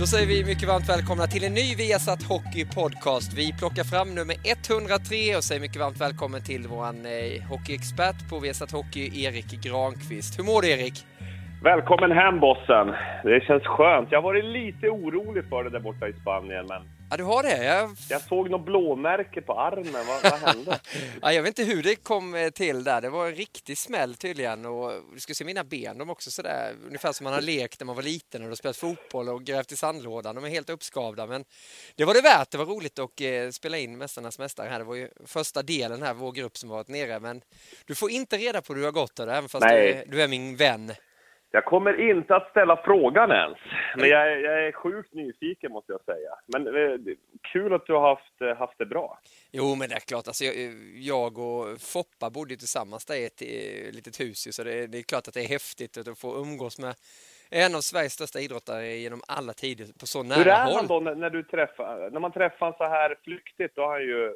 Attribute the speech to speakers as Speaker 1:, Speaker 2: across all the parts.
Speaker 1: Då säger vi mycket varmt välkomna till en ny Viasat Hockey Podcast. Vi plockar fram nummer 103 och säger mycket varmt välkommen till vår eh, hockeyexpert på Viasat Hockey, Erik Granqvist. Hur mår du Erik?
Speaker 2: Välkommen hem bossen! Det känns skönt. Jag har varit lite orolig för det där borta i Spanien, men
Speaker 1: Ja, du har det? Jag,
Speaker 2: jag såg något blåmärke på armen. Vad, vad hände?
Speaker 1: ja, jag vet inte hur det kom eh, till där. Det var en riktig smäll tydligen och du ska se mina ben, de är också sådär ungefär som man har lekt när man var liten och spelat fotboll och grävt i sandlådan. De är helt uppskavda men det var det värt. Det var roligt att eh, spela in Mästarnas Mästare här. Det var ju första delen här, vår grupp som varit nere men du får inte reda på hur det har gått där, även fast du, du är min vän.
Speaker 2: Jag kommer inte att ställa frågan ens. Men jag, är- jag är sjukt nyfiken måste jag säga. Men eh, kul att du har haft, eh, haft det bra.
Speaker 1: Jo, men det är klart. Alltså, jag, jag och Foppa bodde ju tillsammans där i ett eh, litet hus, så det, det är klart att det är häftigt att få umgås med en av Sveriges största idrottare genom alla tider på så nära
Speaker 2: Hur är
Speaker 1: håll.
Speaker 2: han då när, när du träffar, när man träffar honom så här flyktigt, då är han ju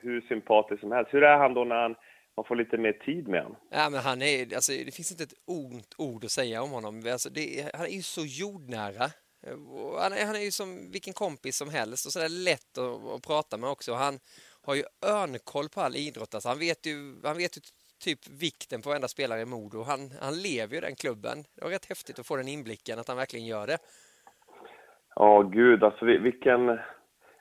Speaker 2: hur sympatisk som helst. Hur är han då när han, man får lite mer tid med honom?
Speaker 1: Ja, men han är, alltså, det finns inte ett ont ord att säga om honom. Alltså, det, han är ju så jordnära. Han är, han är ju som vilken kompis som helst och så där lätt att, att prata med också. Han har ju örnkoll på all idrott. Alltså, han, vet ju, han vet ju typ vikten på varenda spelare i Modo. Han, han lever ju den klubben. Det var rätt häftigt att få den inblicken, att han verkligen gör det.
Speaker 2: Ja, gud alltså vi- vilken...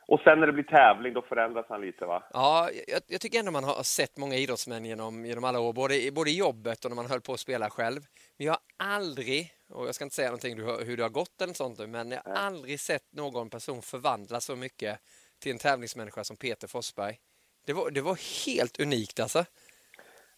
Speaker 2: Och sen när det blir tävling, då förändras han lite va?
Speaker 1: Ja, jag, jag tycker ändå man har sett många idrottsmän genom, genom alla år, både, både i jobbet och när man höll på att spela själv. Men jag har aldrig, och jag ska inte säga någonting hur, det har gått eller sånt, men jag har aldrig sett någon person förvandlas så mycket till en tävlingsmänniska som Peter Forsberg. Det var, det var helt unikt alltså.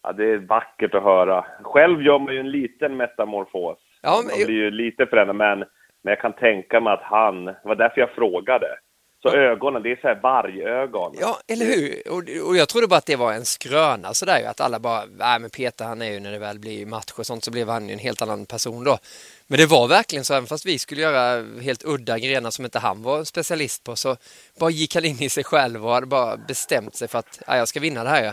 Speaker 2: Ja, det är vackert att höra. Själv gör man ju en liten metamorfos.
Speaker 1: Ja, men-
Speaker 2: man blir ju lite förändrad, men, men jag kan tänka mig att han... Det var därför jag frågade. Så ögonen, det är så här vargögon.
Speaker 1: Ja, eller hur? Och, och jag trodde bara att det var en skröna sådär ju, att alla bara, nej men Peter han är ju när det väl blir match och sånt så blev han ju en helt annan person då. Men det var verkligen så, även fast vi skulle göra helt udda grenar som inte han var specialist på så bara gick han in i sig själv och hade bara bestämt sig för att, ja, jag ska vinna det här ja.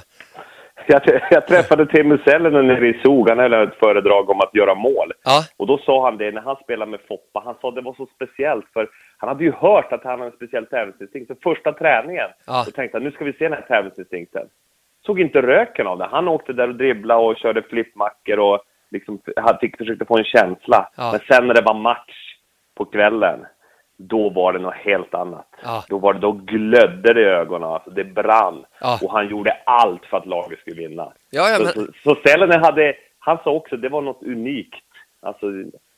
Speaker 2: Jag, jag träffade Teemu Selänne nere i Zug. Han höll ett föredrag om att göra mål.
Speaker 1: Ja,
Speaker 2: Och då sa han det när han spelade med Foppa. Han sa det var så speciellt för han hade ju hört att han hade en speciell tävlingsinstinkt. Så första träningen,
Speaker 1: Ja.
Speaker 2: då tänkte han nu ska vi se den här tävlingsinstinkten. Såg inte röken av det. Han åkte där och dribblade och körde flippmackor och liksom han fick, försökte få en känsla.
Speaker 1: Ja.
Speaker 2: Men sen när det var match på kvällen, då var det något helt annat.
Speaker 1: Ja.
Speaker 2: Då, var det, då glödde det i ögonen, alltså det brann.
Speaker 1: Ja.
Speaker 2: Och han gjorde allt för att laget skulle vinna.
Speaker 1: Ja, ja,
Speaker 2: så,
Speaker 1: men-
Speaker 2: så, så Selänne hade, han sa också det var något unikt. Alltså,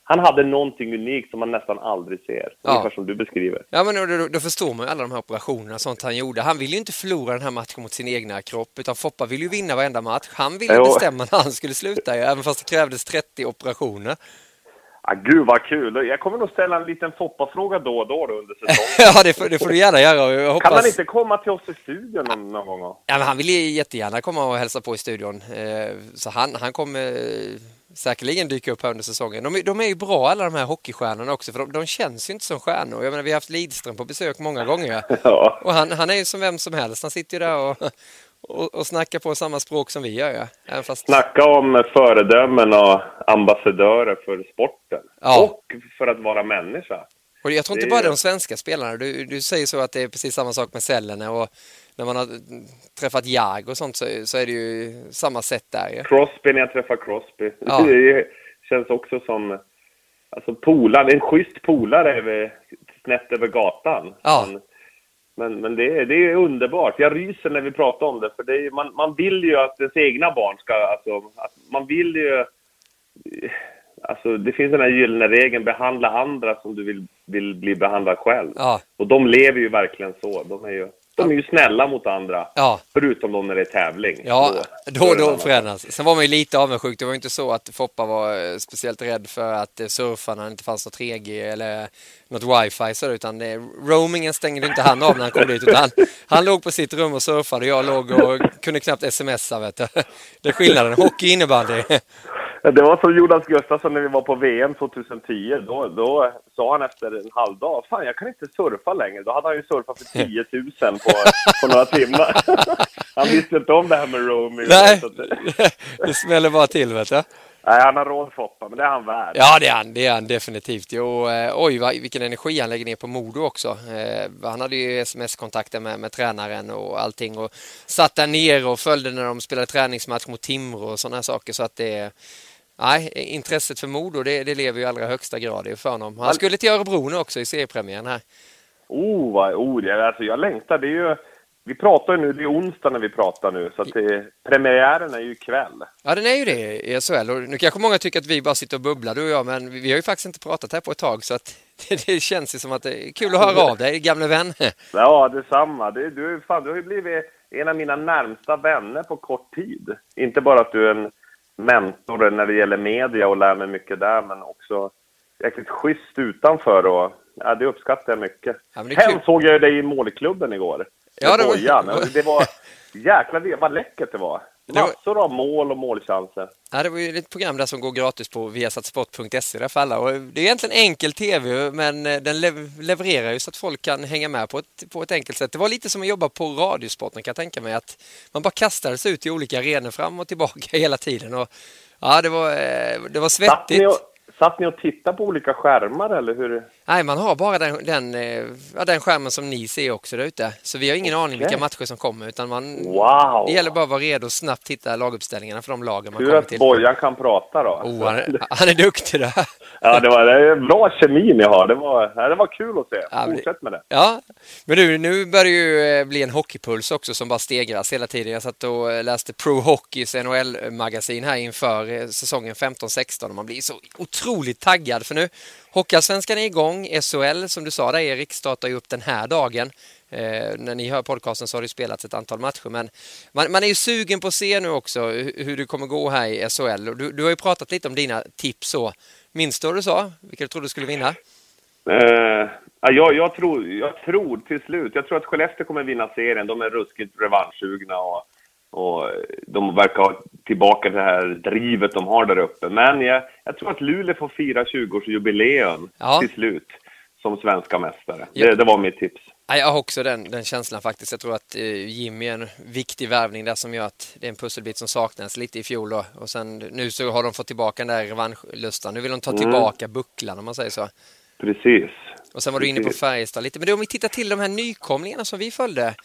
Speaker 2: han hade någonting unikt som man nästan aldrig ser.
Speaker 1: Ja.
Speaker 2: Ungefär som du beskriver.
Speaker 1: ja men då, då, förstår man ju alla de här operationerna och sånt han gjorde. Han ville ju inte förlora den här matchen mot sin egna kropp utan Foppa ville ju vinna varenda match. Han ville
Speaker 2: Jo.
Speaker 1: bestämma när han skulle sluta även fast det krävdes 30 operationer.
Speaker 2: Ah, gud vad kul! Jag kommer nog ställa en liten Foppa-fråga då och då, då under säsongen.
Speaker 1: ja, det får, det får du gärna göra jag hoppas...
Speaker 2: Kan han inte komma till oss i studion någon, någon gång?
Speaker 1: Ja, men han vill ju jättegärna komma och hälsa på i studion. Eh, Så han, han kommer... säkerligen dyka upp här under säsongen. De, de är ju bra alla de här hockeystjärnorna också för de, de, känns ju inte som stjärnor. Jag menar vi har haft Lidström på besök många gånger. Ja. Och han, han är ju som vem som helst. Han sitter ju där och, och, och snackar på samma språk som vi gör. Ja.
Speaker 2: Fast... Snacka om föredömen och ambassadörer för sporten. Ja. Och för att vara människa.
Speaker 1: Och jag tror inte det... bara de svenska spelarna. Du, du säger så att det är precis samma sak med Sellene och när man har träffat Jag och sånt så, så är det ju samma sätt där. Ja.
Speaker 2: Crosby när jag träffar Crosby. Ja. Det känns också som alltså polare, en schysst polare snett över gatan. Ja. Men, men, men det, är, det är underbart. Jag ryser när vi pratar om det, för det är, man, man vill ju att ens egna barn ska... Alltså, att man vill ju... Alltså, det finns den här gyllene regeln, behandla andra som du vill, vill bli behandlad själv. Ja. Och de lever ju verkligen så. De är ju de är ju snälla mot andra. Ja. Förutom då när det är tävling.
Speaker 1: Ja, då, då, då förändras. Sen var man ju lite avundsjuk. Det var ju inte så att Foppa var eh, speciellt rädd för att eh, surfarna inte fanns något 3G eller något wifi så utan det, roamingen stängde inte han av när han kom dit utan han, han låg på sitt rum och surfade och jag låg och kunde knappt smsa vet du. Det är skillnaden. Hockey innebandy.
Speaker 2: Det var som Jonas Gustafsson när vi var på VM 2010. Då, då sa han efter en halv dag, fan jag kan inte surfa längre. Då hade han ju surfat för 10 000 på, på några timmar. Han visste inte om det här med roaming.
Speaker 1: Nej, det smäller bara till vet du.
Speaker 2: Nej, han har råd Foppa, men det är han värd.
Speaker 1: Ja, det är han, det är han definitivt. Jo, eh, oj, vad, vilken energi han lägger ner på Modo också. Eh, han hade ju sms-kontakter med, med tränaren och allting och satt där nere och följde när de spelade träningsmatch mot Timrå och sådana saker. Så att det Nej, intresset för Modo det, det lever ju i allra högsta grad för honom. Han skulle till Örebro nu också i seriepremiären här.
Speaker 2: Oh, vad, oh det, alltså jag längtar. Det är ju, vi pratar ju nu, det är onsdag när vi pratar nu, så att det, premiären är ju ikväll.
Speaker 1: Ja, den är ju det i SHL. Och nu kanske många tycker att vi bara sitter och bubblar, du och jag, men vi har ju faktiskt inte pratat här på ett tag, så att det, det känns ju som att det är kul att höra av dig, gamle vän.
Speaker 2: Ja, detsamma. Det, du, fan, du har ju blivit en av mina närmsta vänner på kort tid. Inte bara att du är en mentor när det gäller media och lär mig mycket där, men också jäkligt schysst utanför och ja, det uppskattar jag mycket. Ja, Hem såg jag dig i målklubben igår. Ja, det var... det var jäkla vad läckert det var. Massor av mål och målchanser.
Speaker 1: Ja, det var ju ett program där som går gratis på viasatsport.se för alla. Och det är egentligen enkel tv, men eh, den levererar ju så att folk kan hänga med på ett, på ett enkelt sätt. Det var lite som att jobba på Radiosporten kan jag tänka mig. Att man bara kastades ut i olika arenor fram och tillbaka hela tiden. Och, ja, det var, eh, det var svettigt.
Speaker 2: Satt ni och tittade på olika skärmar eller hur?
Speaker 1: Nej, man har bara den, den, eh, ja, den skärmen som ni ser också där ute. Så vi har ingen okay. aning vilka matcher som kommer utan man,
Speaker 2: wow.
Speaker 1: det gäller bara att vara redo och snabbt hitta laguppställningarna för de lagen man
Speaker 2: Tur
Speaker 1: kommer till.
Speaker 2: Tur att Bojan kan prata då.
Speaker 1: Oh, han, är, han är duktig där.
Speaker 2: Ja, det var det är bra kemi ni har. Det var, det var kul att se. Ja, Fortsätt med det.
Speaker 1: Ja, men nu, nu börjar det ju eh, bli en hockeypuls också som bara stegras hela tiden. Jag satt och eh, läste Pro Hockeys NHL-magasin här inför säsongen 15-16 och man blir så otroligt taggad för nu Hockeyallsvenskan är igång. SHL som du sa där Erik startar ju upp den här dagen. Eh, när ni hör podcasten så har det spelats ett antal matcher men man, man är ju sugen på att se nu också hur, hur det kommer gå här i SHL. Du, du har ju pratat lite om dina tips så. Minns du vad du sa? Vilka du trodde skulle vinna?
Speaker 2: Uh, jag, jag, tror, jag tror till slut, jag tror att Skellefteå kommer vinna serien. De är ruskigt revanschsugna och och de verkar ha tillbaka det här drivet de har där uppe. Men jag, jag tror att Luleå får fira 20-årsjubileum ja. till slut som svenska mästare. Ja. Det, det, var mitt tips.
Speaker 1: jag har också den, den känslan faktiskt. Jag tror att eh, Jimmy är en viktig värvning där som gör att det är en pusselbit som saknades lite i fjol. Då. Och sen nu så har de fått tillbaka den där revanschlustan. Nu vill de ta mm. tillbaka bucklan om man säger så.
Speaker 2: Precis.
Speaker 1: Och sen var du inne på Färjestad lite. Men om vi tittar till de här nykomlingarna som vi följde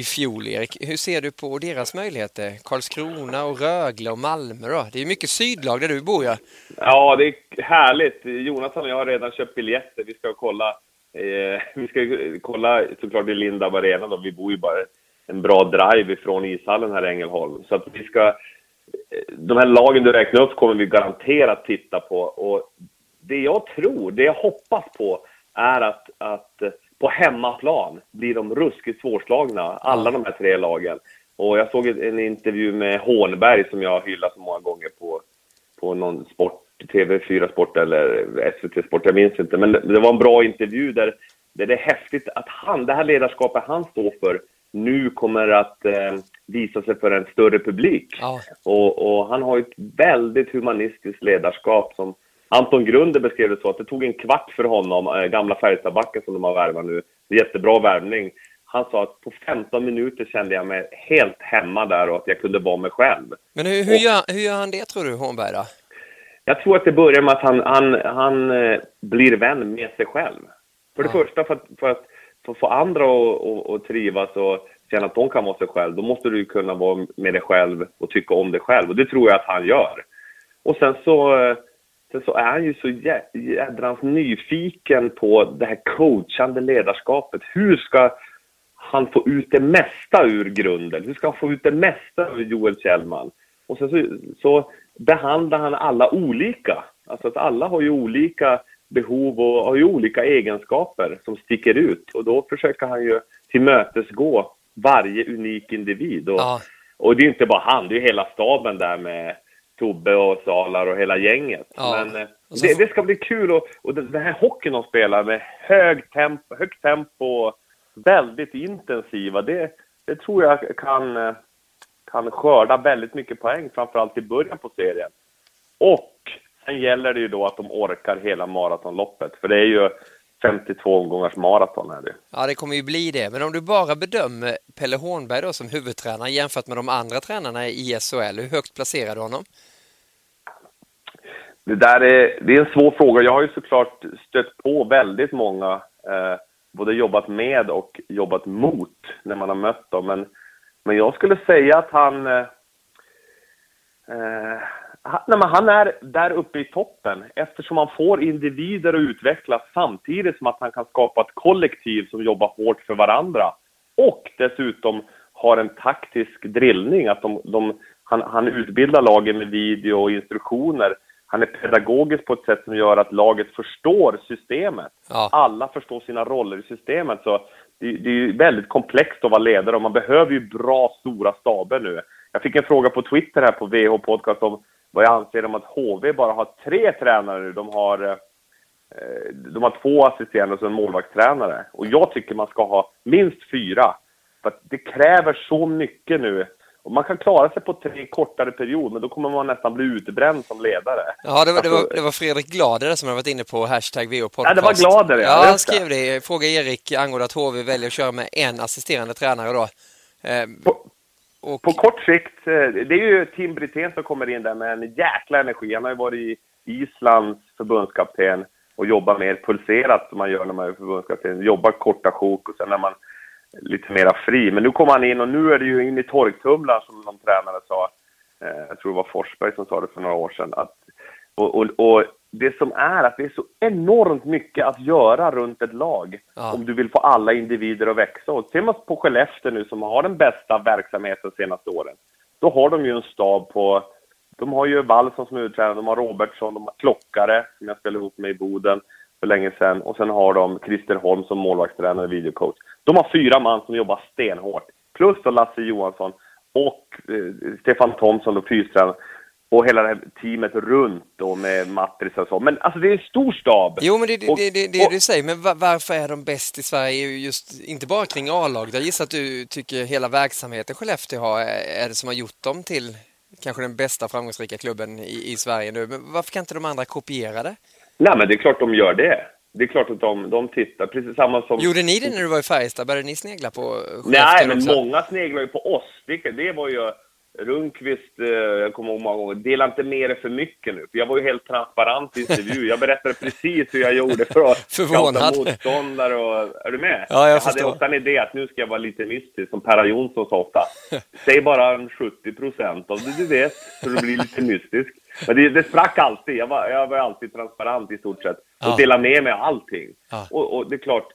Speaker 1: i fjol, Erik. Hur ser du på deras möjligheter? Karlskrona och Rögle och Malmö då? Det är mycket sydlag där du bor ja.
Speaker 2: Ja, det är härligt. Jonathan och jag har redan köpt biljetter. Vi ska kolla, eh, vi ska kolla såklart i Lindab Arena då. Vi bor ju bara en bra drive ifrån ishallen här i Ängelholm. Så att vi ska... De här lagen du räknar upp kommer vi garanterat titta på. Och det jag tror, det jag hoppas på, är att, att på hemmaplan blir de ruskigt svårslagna, alla de här tre lagen. Och jag såg en intervju med Hånberg som jag hyllat så många gånger på, på någon sport, TV4 Sport eller SVT Sport, jag minns inte. Men det var en bra intervju där, där det är häftigt att han, det här ledarskapet han står för nu kommer att eh, visa sig för en större publik.
Speaker 1: Ja.
Speaker 2: Och, och han har ett väldigt humanistiskt ledarskap som Anton Grunder beskrev det så att det tog en kvart för honom, eh, gamla Färjestadbacken som de har värvat nu, jättebra värvning. Han sa att på 15 minuter kände jag mig helt hemma där och att jag kunde vara mig själv.
Speaker 1: Men hur, hur, gör, hur gör han det tror du, Hornberg då?
Speaker 2: Jag tror att det börjar med att han, han, han eh, blir vän med sig själv. För det
Speaker 1: Ja.
Speaker 2: första, för att, för att få andra att, att, att trivas och känna att de kan vara sig själv, då måste du kunna vara med dig själv och tycka om dig själv. Och det tror jag att han gör. Och sen så, eh, sen så är han ju så jä- jädrans nyfiken på det här coachande ledarskapet. Hur ska han få ut det mesta ur grunden? Hur ska han få ut det mesta ur Joel Kjellman? Och sen så, så behandlar han alla olika. Alltså att alla har ju olika behov och har ju olika egenskaper som sticker ut. Och då försöker han ju tillmötesgå varje unik individ. Och,
Speaker 1: Ja.
Speaker 2: och det är inte bara han, det är hela staben där med Tobbe och Salar och hela gänget.
Speaker 1: Ja.
Speaker 2: Men eh, det, det ska bli kul och, och den här hockeyn de spelar med hög tempo, högt tempo och väldigt intensiva, det, det tror jag kan, eh, kan skörda väldigt mycket poäng, framförallt i början på serien. Och sen gäller det ju då att de orkar hela maratonloppet, för det är ju 52 omgångars maraton är det.
Speaker 1: Ja, det kommer ju bli det. Men om du bara bedömer Pelle Hornberg då som huvudtränare jämfört med de andra tränarna i SHL, hur högt placerar du honom?
Speaker 2: Det där är, det är en svår fråga. Jag har ju såklart stött på väldigt många, eh, både jobbat med och jobbat mot när man har mött dem. Men, men jag skulle säga att han, eh, eh, han, nej, men han är där uppe i toppen eftersom han får individer att utvecklas samtidigt som att han kan skapa ett kollektiv som jobbar hårt för varandra. Och dessutom har en taktisk drillning, att de, de, han, han utbildar lagen med video och instruktioner. Han är pedagogisk på ett sätt som gör att laget förstår systemet.
Speaker 1: Ja.
Speaker 2: Alla förstår sina roller i systemet. Så det, det är väldigt komplext att vara ledare och man behöver ju bra, stora staber nu. Jag fick en fråga på Twitter här på VH Podcast om vad jag anser om att HV bara har tre tränare nu. De har, eh, de har två assisterande och en målvaktstränare. Och jag tycker man ska ha minst fyra. För att det kräver så mycket nu. Och man kan klara sig på tre kortare perioder, men då kommer man nästan bli utbränd som ledare.
Speaker 1: Ja, det var, det var,
Speaker 2: Alltså-
Speaker 1: det var Fredrik Glader som har varit inne på hashtag VO podcast.
Speaker 2: Ja, det var Glader, ja.
Speaker 1: Han skrev det. Fråga Erik angående att HV väljer att köra med en assisterande tränare då. Eh,
Speaker 2: På,
Speaker 1: och,
Speaker 2: På kort sikt, eh, det är ju Tim Brithén som kommer in där med en jäkla energi. Han har ju varit i Islands förbundskapten och jobbar mer pulserat som man gör när man är förbundskapten. Jobbar korta sjok och sen är man lite mera fri. Men nu kommer han in och nu är det ju in i torktumlaren som någon tränare sa. Eh, jag tror det var Forsberg som sa det för några år sedan. Att, och, och, och det som är att det är så enormt mycket att göra runt ett lag
Speaker 1: Ja.
Speaker 2: om du vill få alla individer att växa. Och ser man på Skellefteå nu som har den bästa verksamheten de senaste åren, då har de ju en stab på... De har ju Wallson som huvudtränare, de har Robertsson, de har Klockare som jag spelade ihop med i Boden för länge sedan och sen har de Christer Holm som målvaktstränare och videocoach. De har fyra man som jobbar stenhårt. Plus då Lasse Johansson och eh, Stefan Thomsson, då fystränare. Och hela det här teamet runt då med Mattis och så. Men alltså det är en stor stab.
Speaker 1: Jo, men det är det, det, det,
Speaker 2: och-
Speaker 1: du säger. Men va- varför är de bäst i Sverige? Just, inte bara kring A-laget. Jag gissar att du tycker hela verksamheten Skellefteå har är är det som har gjort dem till kanske den bästa framgångsrika klubben i, i Sverige nu. Men varför kan inte de andra kopiera det?
Speaker 2: Nej, men det är klart de gör det. Det är klart att de, de tittar, precis samma som...
Speaker 1: Gjorde ni det när du var i Färjestad? Började ni snegla på Skellefteå
Speaker 2: Nej, men
Speaker 1: också?
Speaker 2: många sneglar ju på oss. Det, det var ju Rundqvist, eh, jag kommer ihåg många gånger, dela inte med dig för mycket nu. För jag var ju helt transparent i intervju. Jag berättade precis hur jag gjorde för att
Speaker 1: Förvånad.
Speaker 2: motståndare och... Är du med?
Speaker 1: Ja, jag
Speaker 2: jag hade ofta en idé att nu ska jag vara lite mystisk, som Per Jonsson sa ofta. Säg bara en 70 procent av det du vet, så du blir lite mystisk. Men det, det sprack alltid. Jag var, jag var alltid transparent i stort sett. Och
Speaker 1: Ja.
Speaker 2: delade med mig av allting.
Speaker 1: Ja.
Speaker 2: Och, och det är klart,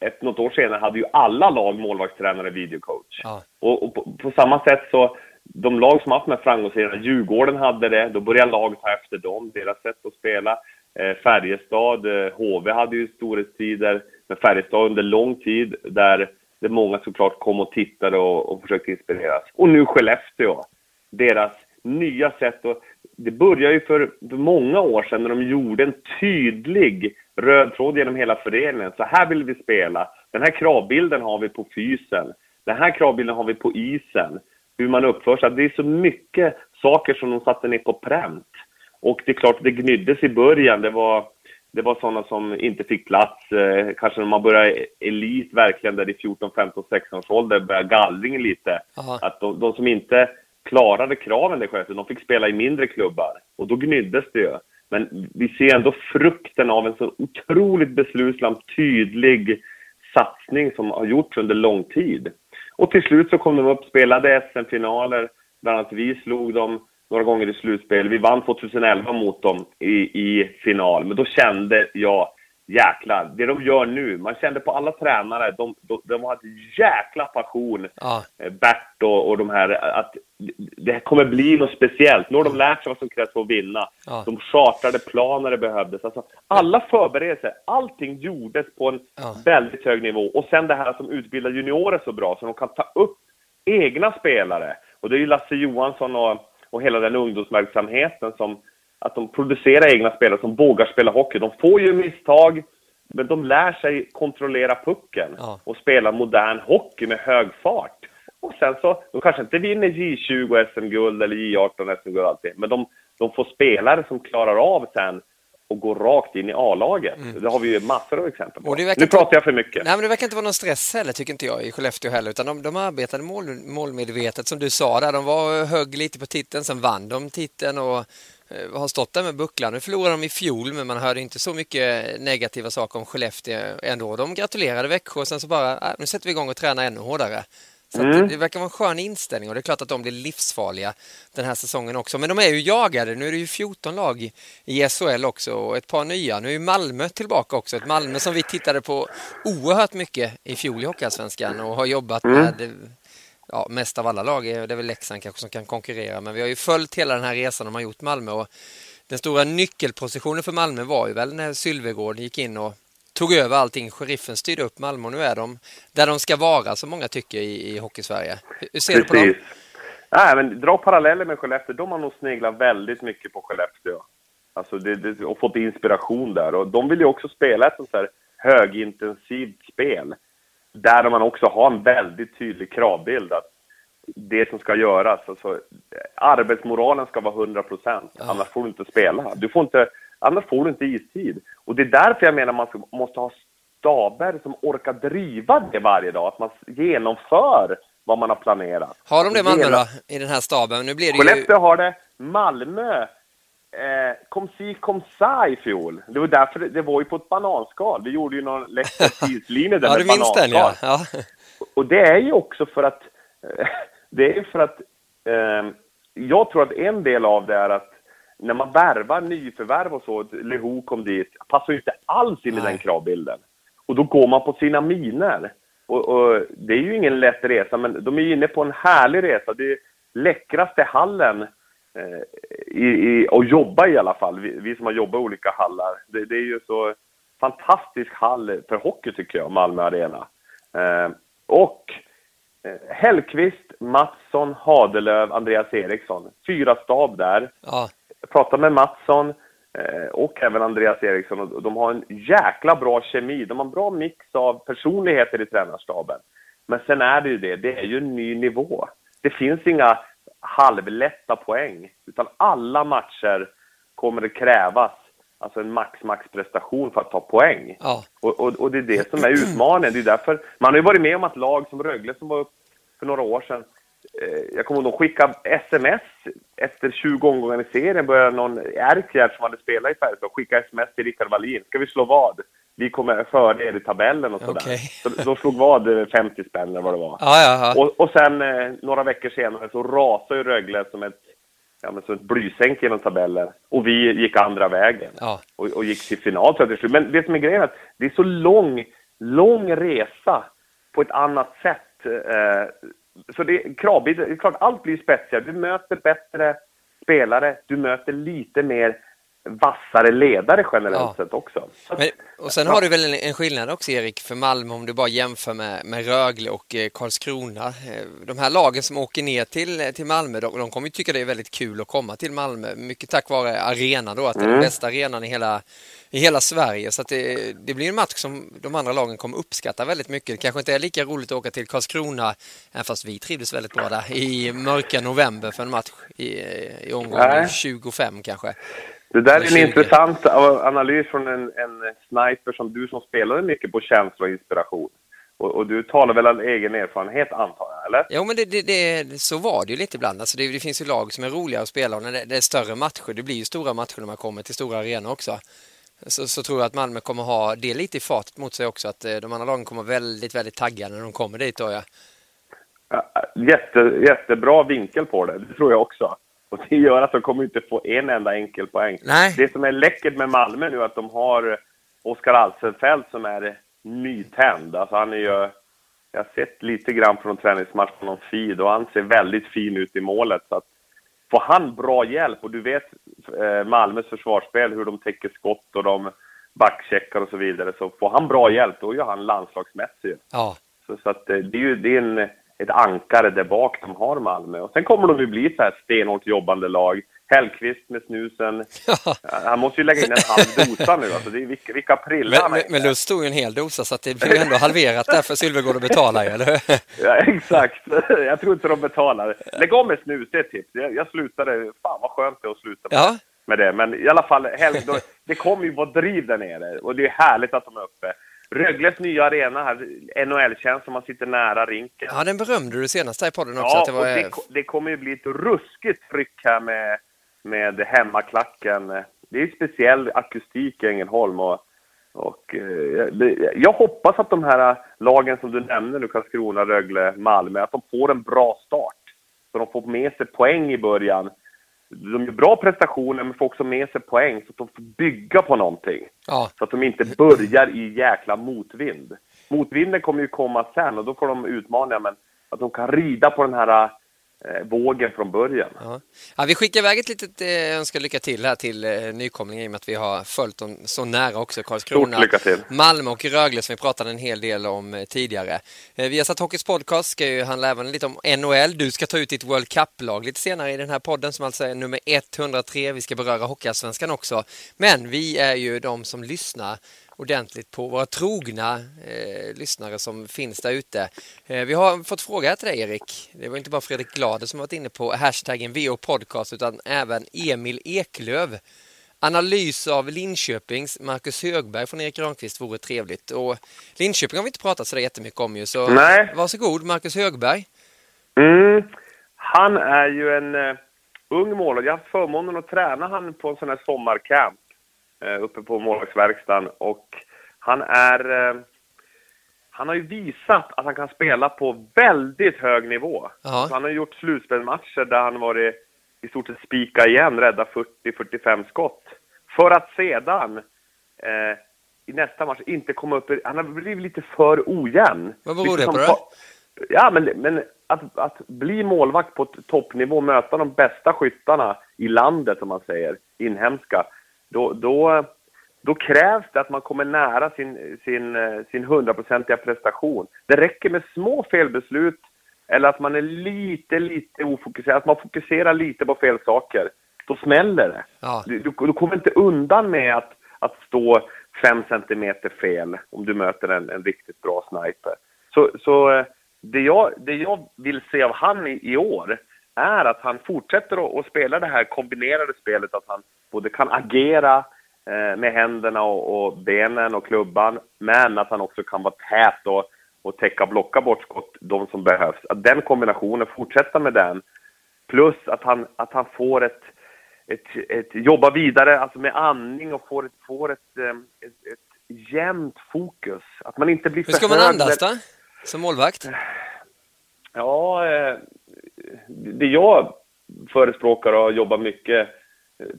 Speaker 2: ett, något år senare hade ju alla lag målvaktstränare videocoach.
Speaker 1: Ja.
Speaker 2: Och, och på, på samma sätt så, de lag som haft med framgångsrika, Djurgården hade det, då började laget ta efter dem, deras sätt att spela. Eh, Färjestad, eh, HV hade ju storhetstider med Färjestad under lång tid, där det många såklart kom och tittade och, och försökte inspireras. Och nu Skellefteå, deras nya sätt att... Det började ju för, för många år sedan när de gjorde en tydlig röd tråd genom hela föreningen. Så här vill vi spela. Den här kravbilden har vi på fysen. Den här kravbilden har vi på isen. Hur man uppför sig. Det är så mycket saker som de satte ner på pränt. Och det är klart, det gnyddes i början. Det var, det var sådana som inte fick plats. Eh, kanske när man börjar elit verkligen, där i 14, 15, 16 års ålder börjar gallringen lite.
Speaker 1: Aha.
Speaker 2: Att de, de, som inte klarade kraven det skötet, de fick spela i mindre klubbar. Och då gnyddes det ju. Men vi ser ändå frukten av en så otroligt beslutsam, tydlig satsning som har gjorts under lång tid. Och till slut så kom de upp, spelade SM-finaler, bland annat vi slog dem några gånger i slutspel. Vi vann 2011 mot dem i, i final, men då kände jag jäklar, det de gör nu, man kände på alla tränare, de, de, de har ett jäkla passion,
Speaker 1: Ja.
Speaker 2: eh, Bert och, och de här, att det kommer bli något speciellt. Nu har de lärt sig vad som krävs för att vinna.
Speaker 1: Ja.
Speaker 2: De chartrade plan när det behövdes. Alltså, alla förberedelser, allting gjordes på en
Speaker 1: Ja.
Speaker 2: väldigt hög nivå. Och sen det här som utbildar juniorer så bra, så de kan ta upp egna spelare. Och det är ju Lasse Johansson och, och hela den ungdomsverksamheten som att de producerar egna spelare som vågar spela hockey. De får ju misstag, men de lär sig kontrollera pucken
Speaker 1: Ja.
Speaker 2: och spela modern hockey med hög fart. Och sen så, de kanske inte vinner J20 SM-guld eller J18 SM-guld alltid, men de, de får spelare som klarar av sen och går rakt in i A-laget. Det har vi ju massor av exempel på.
Speaker 1: Mm.
Speaker 2: Nu
Speaker 1: inte-
Speaker 2: pratar jag för mycket.
Speaker 1: Nej, men det verkar inte vara någon stress heller, tycker inte jag, i Skellefteå heller, utan de, de arbetade mål, målmedvetet, som du sa där. De var högg lite på titeln, sen vann de titeln och har stått där med bucklan. Nu förlorade de i fjol, men man hörde inte så mycket negativa saker om Skellefteå ändå. De gratulerade Växjö och sen så bara, äh, nu sätter vi igång och tränar ännu hårdare. Så att det, verkar vara en skön inställning och det är klart att de blir livsfarliga den här säsongen också. Men de är ju jagade. Nu är det ju 14 lag i- SHL också och ett par nya. Nu är ju Malmö tillbaka också. Ett Malmö som vi tittade på oerhört mycket i fjol i Hockeyallsvenskan och har jobbat med ja, mest av alla lag. Det är väl Leksand kanske som kan konkurrera. Men vi har ju följt hela den här resan de har gjort Malmö och den stora nyckelpositionen för Malmö var ju väl när Sylvegård gick in och tog över allting. Sheriffen styrde upp Malmö och nu är de där de ska vara, som många tycker i, i Hockeysverige. Hur- ser ser du på dem?
Speaker 2: Nej, men dra paralleller med Skellefteå. De har nog sneglat väldigt mycket på Skellefteå. Alltså det, det, och fått inspiration där. Och de vill ju också spela ett sånt här högintensivt spel. Där man också har en väldigt tydlig kravbild. Att det som ska göras, alltså arbetsmoralen ska vara 100 procent. Annars får du inte spela. Du får inte, annars får du inte istid. Och det är därför jag menar man måste ha staber som orkar driva det varje dag. Att man genomför vad man har planerat.
Speaker 1: Har de det Malmö då, i den här staben? Nu blir det ju...
Speaker 2: Skellefteå har det. Malmö eh, kom si kom sa i fjol. Det var därför det, var ju på ett bananskal. Vi gjorde ju någon läcker tidslinje där
Speaker 1: Ja,
Speaker 2: med
Speaker 1: minns den ja.
Speaker 2: bananskal.
Speaker 1: ja.
Speaker 2: Och det är ju också för att eh, det är för att eh, jag tror att en del av det är att när man värvar nyförvärv och så, Leho kom dit, passar ju inte alls in i
Speaker 1: Nej.
Speaker 2: den kravbilden. Och då går man på sina miner. Och, och det är ju ingen lätt resa, men de är inne på en härlig resa. Det är läckraste hallen i, i, att jobba i alla fall. Vi, vi som har jobbat i olika hallar. Det, det är ju så fantastisk hall för hockey tycker jag, Malmö Arena. Eh, och eh, Hellqvist, Mattsson, Hadelöv, Andreas Eriksson. Fyra stab där.
Speaker 1: ja.
Speaker 2: Jag pratade med Mattsson eh, och även Andreas Eriksson och de har en jäkla bra kemi. De har en bra mix av personligheter i tränarstaben. Men sen är det ju det, det är ju en ny nivå. Det finns inga halvlätta poäng, utan alla matcher kommer det krävas alltså en max-max-prestation för att ta poäng.
Speaker 1: Ja.
Speaker 2: Och, och, och det är det som är utmaningen. Det är därför, man har ju varit med om att lag som Rögle som var upp för några år sedan, eh, jag kommer ihåg, de skickade sms efter 20 omgångar i serien, började någon Erkjärd som hade spelat i Färjestad skicka sms till Rickard Wallin. Ska vi slå vad? Vi kommer före er i tabellen och sådär.
Speaker 1: Okej.
Speaker 2: Så de slog vad eh, 50 spänn eller vad det var.
Speaker 1: Ja, ja, ja.
Speaker 2: Och, och sen eh, några veckor senare så rasade ju Rögle som ett, ja, men som ett blysänk genom tabellen. Och vi gick andra vägen.
Speaker 1: Ja.
Speaker 2: Och, och gick till final till slut. Men det som är grejen är att det är så lång, lång resa på ett annat sätt. Eh, så det är kravbild, det är klart allt blir spetsigare. Du möter bättre spelare, du möter lite mer vassare ledare generellt ja. sett också.
Speaker 1: Men, och sen ja. har du väl en, en, skillnad också Erik för Malmö om du bara jämför med, med Rögle och eh, Karlskrona. Eh, de här lagen som åker ner till, till Malmö, de, de kommer ju tycka det är väldigt kul att komma till Malmö. Mycket tack vare arenan då, att det är mm. den bästa arenan i hela, i hela Sverige. Så det, det, blir en match som de andra lagen kommer uppskatta väldigt mycket. Det kanske inte är lika roligt att åka till Karlskrona, även fast vi trivdes väldigt bra där, i mörka november för en match i, i omgång 25 kanske.
Speaker 2: Det där är en intressant analys från en, en sniper som du som spelade mycket på känsla och inspiration. Och, och, du talar väl av egen erfarenhet antar jag, eller?
Speaker 1: Jo, men det, det, det, så var det ju lite ibland. Alltså det, finns ju lag som är roliga att spela och när det, är större matcher, det blir ju stora matcher när man kommer till stora arenor också. Så, så, tror jag att Malmö kommer ha det lite i fatet mot sig också, att eh, de andra lagen kommer väldigt, väldigt taggade när de kommer dit tror jag.
Speaker 2: Jätte, jättebra vinkel på det, det tror jag också. Och det gör att de kommer inte få en enda enkel poäng.
Speaker 1: Nej.
Speaker 2: Det som är läckert med Malmö nu är att de har Oskar Alsenfelt som är nytänd. Alltså han är ju... Jag har sett lite grann från träningsmatch på någon feed och han ser väldigt fin ut i målet. Så att får han bra hjälp, och du vet eh, Malmös försvarsspel, hur de täcker skott och de backcheckar och så vidare, så får han bra hjälp, då gör han landslagsmässig.
Speaker 1: Ja.
Speaker 2: Så, så att eh, det är ju det är en ett ankare där bak de har Malmö. Och sen kommer de ju bli så här stenhårt jobbande lag. Hellqvist med snusen. Han måste ju lägga in en halv dosa nu. Alltså det är vilka, vilka prillar
Speaker 1: Men, men Lust stod ju en hel dosa så att det blir ändå halverat där för Sylvegård att betala eller hur?
Speaker 2: Ja, exakt. Jag tror inte de betalar. Lägg om med snus, det är ett tips. Jag, jag slutade, fan vad skönt det är att sluta
Speaker 1: ja.
Speaker 2: med det. Men i alla fall, det kommer ju vara driv där nere och det är härligt att de är uppe. Rögles nya arena här, NHL-tjänst, som man sitter nära rinken.
Speaker 1: Ja, den berömde du senast här i podden också.
Speaker 2: Ja,
Speaker 1: det, var...
Speaker 2: det, det, kommer ju bli ett ruskigt tryck här med, med hemmaklacken. Det är speciell akustik i Ängelholm och, och eh, det, jag hoppas att de här lagen som du nämner nu, Karlskrona, Rögle, Malmö, att de får en bra start. Så de får med sig poäng i början de gör bra prestationer men får också med sig poäng så att de får bygga på någonting.
Speaker 1: Ja.
Speaker 2: Så att de inte börjar i jäkla motvind. Motvinden kommer ju komma sen och då får de utmaningar men att de kan rida på den här vågen från början.
Speaker 1: Ja. ja. vi skickar iväg ett litet eh, önskar lycka till här till eh, nykomlingar i och med att vi har följt dem så nära också. Karlskrona, Malmö och Rögle som vi pratade en hel del om eh, tidigare. Eh, vi har satt Hockeys podcast ska ju handla även lite om NHL. Du ska ta ut ditt World Cup-lag lite senare i den här podden som alltså är nummer 103. Vi ska beröra Hockeyallsvenskan också. Men vi är ju de som lyssnar ordentligt på våra trogna eh, lyssnare som finns där ute. Eh, vi har fått fråga till dig Erik. Det var inte bara Fredrik Glader som varit inne på hashtaggen VO Podcast utan även Emil Eklöv. Analys av Linköpings Marcus Högberg från Erik Granqvist vore trevligt. Och Linköping har vi inte pratat så där jättemycket om ju, så
Speaker 2: Nej.
Speaker 1: varsågod Marcus Högberg.
Speaker 2: Mm. Han är ju en uh, ung målare. Jag har haft förmånen att träna han på en sån här sommarcamp. Eh, uppe på målvaktsverkstaden och han är... Eh, han har ju visat att han kan spela på väldigt hög nivå. Han har gjort slutspelsmatcher där han varit i stort sett spika igen, rädda 40-45 skott. För att sedan eh, i nästa match inte komma upp Han har blivit lite för ojämn.
Speaker 1: Vad beror det på då?
Speaker 2: Ja, men, men att, att bli målvakt på toppnivå, möta de bästa skyttarna i landet, om man säger, inhemska, då, då, då krävs det att man kommer nära sin, sin, sin hundraprocentiga prestation. Det räcker med små felbeslut eller att man är lite, lite ofokuserad, att man fokuserar lite på fel saker. Då smäller det.
Speaker 1: Ja.
Speaker 2: Du, du, du, kommer inte undan med att, att stå fem centimeter fel om du möter en, en riktigt bra sniper. Så, så eh, det, jag, det jag vill se av han i, i år är att han fortsätter att, att spela det här kombinerade spelet, att han både kan agera eh, med händerna och, benen och klubban, men att han också kan vara tät och, och täcka och blocka bort skott, de som behövs. Att den kombinationen, fortsätta med den, plus att han, att han får ett, ett, ett jobba vidare alltså med andning och får ett, får ett, eh, ett, ett jämnt fokus. Att man inte blir
Speaker 1: för Hur ska man andas då, som målvakt?
Speaker 2: Ja, eh, det jag förespråkar och jobbar mycket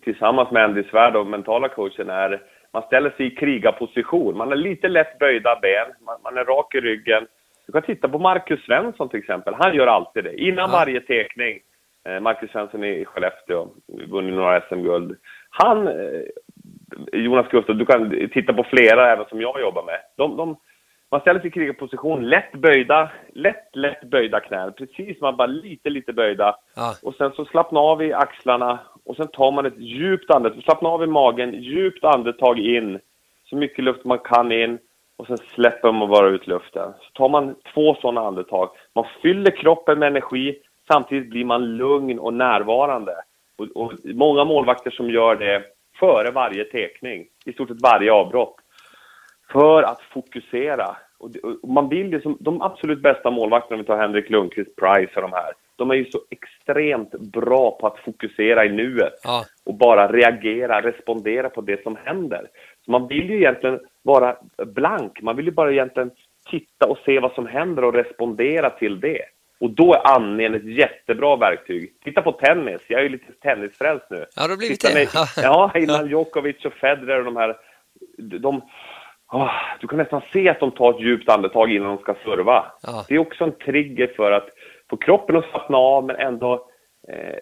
Speaker 2: tillsammans med Andy Svärd och mentala coachen är man ställer sig i krigarposition. Man har lite lätt böjda ben, man, man, är rak i ryggen. Du kan titta på Marcus Svensson till exempel. Han gör alltid det. Innan ja. varje tekning. Eh, Marcus Svensson i Skellefteå, vunnit några SM-guld. han, eh, Jonas Gustaf, du kan titta på flera även som jag jobbar med. De, de, man ställer sig i krigarposition, lätt böjda, lätt, lätt böjda knän. Precis, man bara lite, lite böjda.
Speaker 1: Ja.
Speaker 2: Och sen så slappna av i axlarna och sen tar man ett djupt andetag, slappna av i magen, djupt andetag in. Så mycket luft man kan in och sen släpper man bara ut luften. Så tar man två sådana andetag. Man fyller kroppen med energi, samtidigt blir man lugn och närvarande. Och, och många målvakter som gör det före varje tekning, i stort sett varje avbrott. För att fokusera. Och, och man vill ju som, de absolut bästa målvakterna, om vi tar Henrik Lundqvist, Price och de här, de är ju så extremt bra på att fokusera i nuet
Speaker 1: Ja.
Speaker 2: och bara reagera, respondera på det som händer. Så man vill ju egentligen vara blank, man vill ju bara egentligen titta och se vad som händer och respondera till det. Och då är andningen ett jättebra verktyg. Titta på tennis, jag är ju lite tennisfrälst nu.
Speaker 1: Ja, det har blivit
Speaker 2: Titta
Speaker 1: det.
Speaker 2: med- Ja, innan Djokovic och Federer och de här, de, åh, du kan nästan se att de tar ett djupt andetag innan de ska serva.
Speaker 1: Ja.
Speaker 2: Det är också en trigger för att få kroppen att slappna av men ändå eh,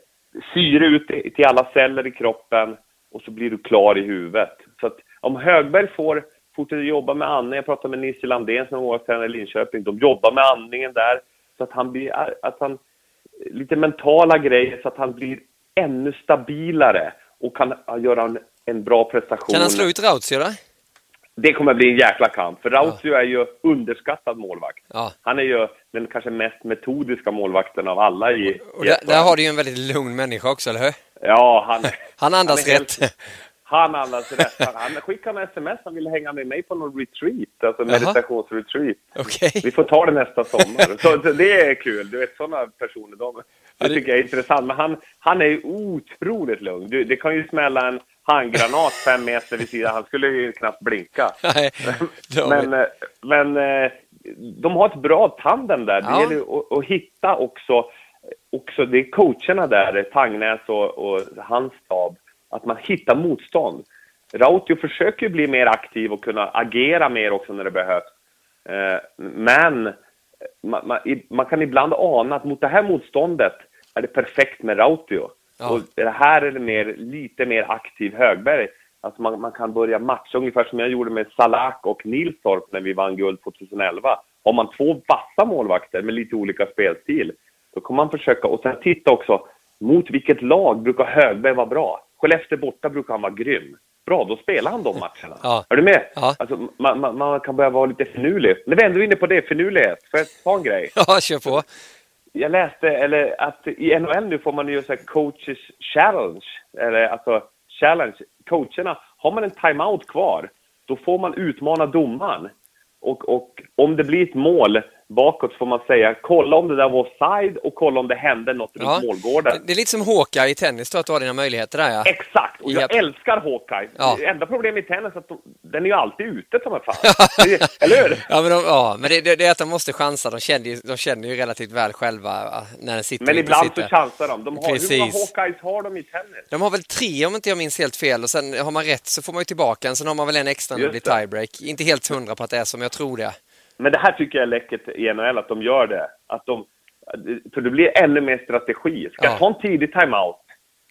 Speaker 2: syre ut till alla celler i kroppen och så blir du klar i huvudet. Så att om Högberg får fortsätta jobba med andning, jag pratade med Nisse Landén som var tränare i Linköping, de jobbar med andningen där så att han blir, att han, lite mentala grejer så att han blir ännu stabilare och kan göra en, en bra prestation.
Speaker 1: Kan han slå ut Rautio då?
Speaker 2: Det kommer bli en jäkla kamp, för Rautio är ju underskattad målvakt.
Speaker 1: Ja.
Speaker 2: Han är ju den kanske mest metodiska målvakten av alla i...
Speaker 1: Och där, där har du ju en väldigt lugn människa också, eller hur?
Speaker 2: Ja, han...
Speaker 1: Han andas
Speaker 2: helt-
Speaker 1: rätt.
Speaker 2: Han andas rätt. Han, han skickade en sms, han ville hänga med mig på någon retreat, alltså meditationsretreat.
Speaker 1: Okej.
Speaker 2: Vi får ta det nästa sommar. Så, det är kul. Du vet, sådana personer, de,
Speaker 1: Ja,
Speaker 2: det- tycker jag är intressant. Men han, han är ju otroligt lugn. Du, det kan ju smälla en handgranat fem meter vid sidan. Han skulle ju knappt blinka.
Speaker 1: Nej,
Speaker 2: Men, men eh, de har ett bra tandem där. Det
Speaker 1: Ja.
Speaker 2: gäller ju att, att hitta också, också, det är coacherna där, Tangnäs och, och hans stab, att man hittar motstånd. Rautio försöker ju bli mer aktiv och kunna agera mer också när det behövs. Eh, Men man, man, man kan ibland ana att mot det här motståndet är det perfekt med Rautio.
Speaker 1: Ja.
Speaker 2: Och det här är det mer, lite mer aktiv Högberg. Alltså man, man kan börja matcha ungefär som jag gjorde med Salak och Nilstorp när vi vann guld 2011. Har man två vassa målvakter med lite olika spelstil, då kommer man försöka, och sen titta också, mot vilket lag brukar Högberg vara bra? Skellefteå borta brukar han vara grym. Bra, då spelar han de matcherna.
Speaker 1: Ja.
Speaker 2: Är du med?
Speaker 1: Ja.
Speaker 2: Alltså, man, man, man kan börja vara lite finurlig. När vi ändå är inne på det, finurlighet, får jag ta en grej?
Speaker 1: Ja, kör på.
Speaker 2: Jag läste eller att i NHL nu får man ju så här coaches challenge. Eller alltså challenge. Coacherna, har man en timeout kvar, då får man utmana domaren. Och, och om det blir ett mål bakåt får man säga kolla om det där var offside och kolla om det hände något
Speaker 1: Ja.
Speaker 2: runt målgården.
Speaker 1: Det är lite som Hawkeye i tennis, då, att du har dina möjligheter där ja.
Speaker 2: Exakt! Och jag
Speaker 1: Japp.
Speaker 2: älskar Hawkeye.
Speaker 1: Ja.
Speaker 2: Det enda problemet i tennis är att de, den är ju alltid ute ta mig fan. Eller hur?
Speaker 1: Ja, men, de, ja, men det, det, det är att de måste chansa. De känner, ju, de känner ju relativt väl själva när den sitter
Speaker 2: Men ibland så
Speaker 1: sitter.
Speaker 2: chansar de. de har, hur många
Speaker 1: Precis.
Speaker 2: Hawkeyes har de i tennis?
Speaker 1: De har väl tre om inte jag minns helt fel och sen har man rätt så får man ju tillbaka en. Sen har man väl en extra när det blir tiebreak. Inte helt hundra på att det är som jag tror det.
Speaker 2: Men det här tycker jag är läckert i NHL, att de gör det. Att de, för det blir ännu mer strategi. Ska
Speaker 1: Ja.
Speaker 2: jag ta en tidig timeout?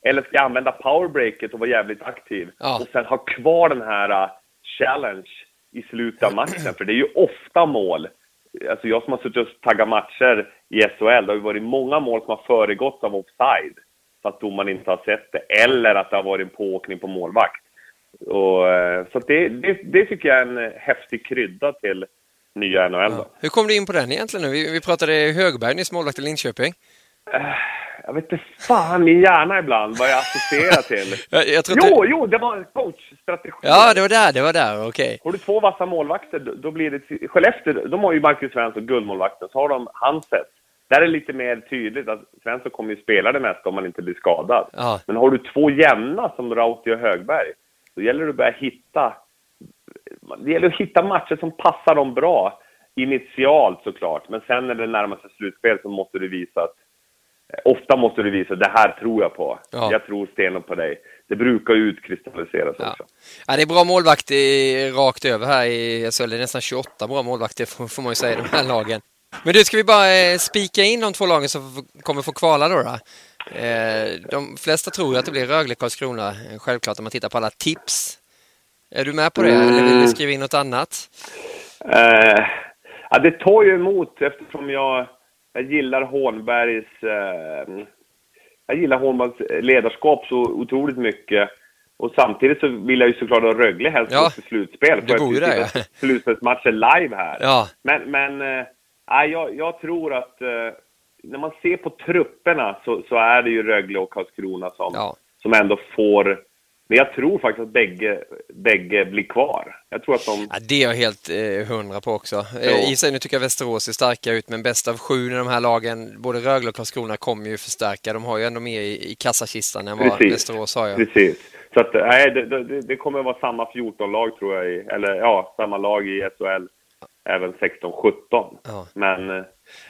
Speaker 2: Eller ska jag använda powerbreaket och vara jävligt aktiv?
Speaker 1: Ja.
Speaker 2: Och sen ha kvar den här uh, challenge i slutet av matchen. För det är ju ofta mål. Alltså jag som har suttit och taggat matcher i SHL, det har ju varit många mål som har föregåtts av offside. Så att domaren inte har sett det. Eller att det har varit en pååkning på målvakt. Och, eh, så det, det, det tycker jag är en häftig krydda till nya NHL. Då.
Speaker 1: Hur kom du in på den egentligen nu? Vi, vi pratade Högberg nyss, målvakt i Linköping.
Speaker 2: Jag vet inte fan min hjärna ibland vad jag associerar till.
Speaker 1: Jag, jag
Speaker 2: Jo,
Speaker 1: inte-
Speaker 2: jo, det var en coachstrategi.
Speaker 1: Ja, det var där, det var där, okej.
Speaker 2: Har du två vassa målvakter, då- då blir det... Skellefteå, de har ju Marcus Svensson, guldmålvakten, så har de Hanset. Där är det lite mer tydligt att Svensson kommer ju spela det mesta om man inte blir skadad.
Speaker 1: Ja.
Speaker 2: Men har du två jämna som Rauti och Högberg, då gäller det att börja hitta... Det gäller att hitta matcher som passar dem bra. Initialt såklart, men sen när det närmar sig slutspel så måste du visa att Ofta måste du visa, det här tror jag på.
Speaker 1: Ja.
Speaker 2: Jag tror stenhårt på dig. Det brukar utkristalliseras
Speaker 1: Ja.
Speaker 2: också.
Speaker 1: Ja, det är bra målvakt i, rakt över här i SHL. Det är nästan 28 bra målvakter får, får man ju säga i de här lagen. Men du, ska vi bara eh, spika in de två lagen som kommer få kvala då? då? Eh, de flesta tror ju att det blir Rögle-Karlskrona, eh, självklart om man tittar på alla tips. Är du med på det eller vill du skriva in något annat?
Speaker 2: Eh, ja, det tar ju emot eftersom jag, jag gillar Hånbergs... Eh, jag gillar Hånbergs ledarskap så otroligt mycket. Och samtidigt så vill jag ju såklart ha Rögle helst
Speaker 1: Ja,
Speaker 2: till slutspel.
Speaker 1: du bor ju där, ja.
Speaker 2: Slutspelsmatcher live här.
Speaker 1: Ja.
Speaker 2: Men, men nej, jag, jag tror att eh, när man ser på trupperna så, så är det ju Rögle och Karlskrona som,
Speaker 1: Ja.
Speaker 2: som ändå får... Men jag tror faktiskt att bägge, bägge blir kvar. Jag tror att de...
Speaker 1: Ja, det är jag helt eh, hundra på också. Eh, I sig, nu tycker jag Västerås ser starka ut, men bäst av sju i de här lagen, både Rögle och Karlskrona, kommer ju förstärka. De har ju ändå mer i, i kassakistan än vad
Speaker 2: Precis.
Speaker 1: Västerås har. Ja.
Speaker 2: Precis. Så att, nej, det, det, det kommer att vara samma 14-lag tror jag, i, eller ja, samma lag i SHL även 16-17.
Speaker 1: Ja.
Speaker 2: Men eh,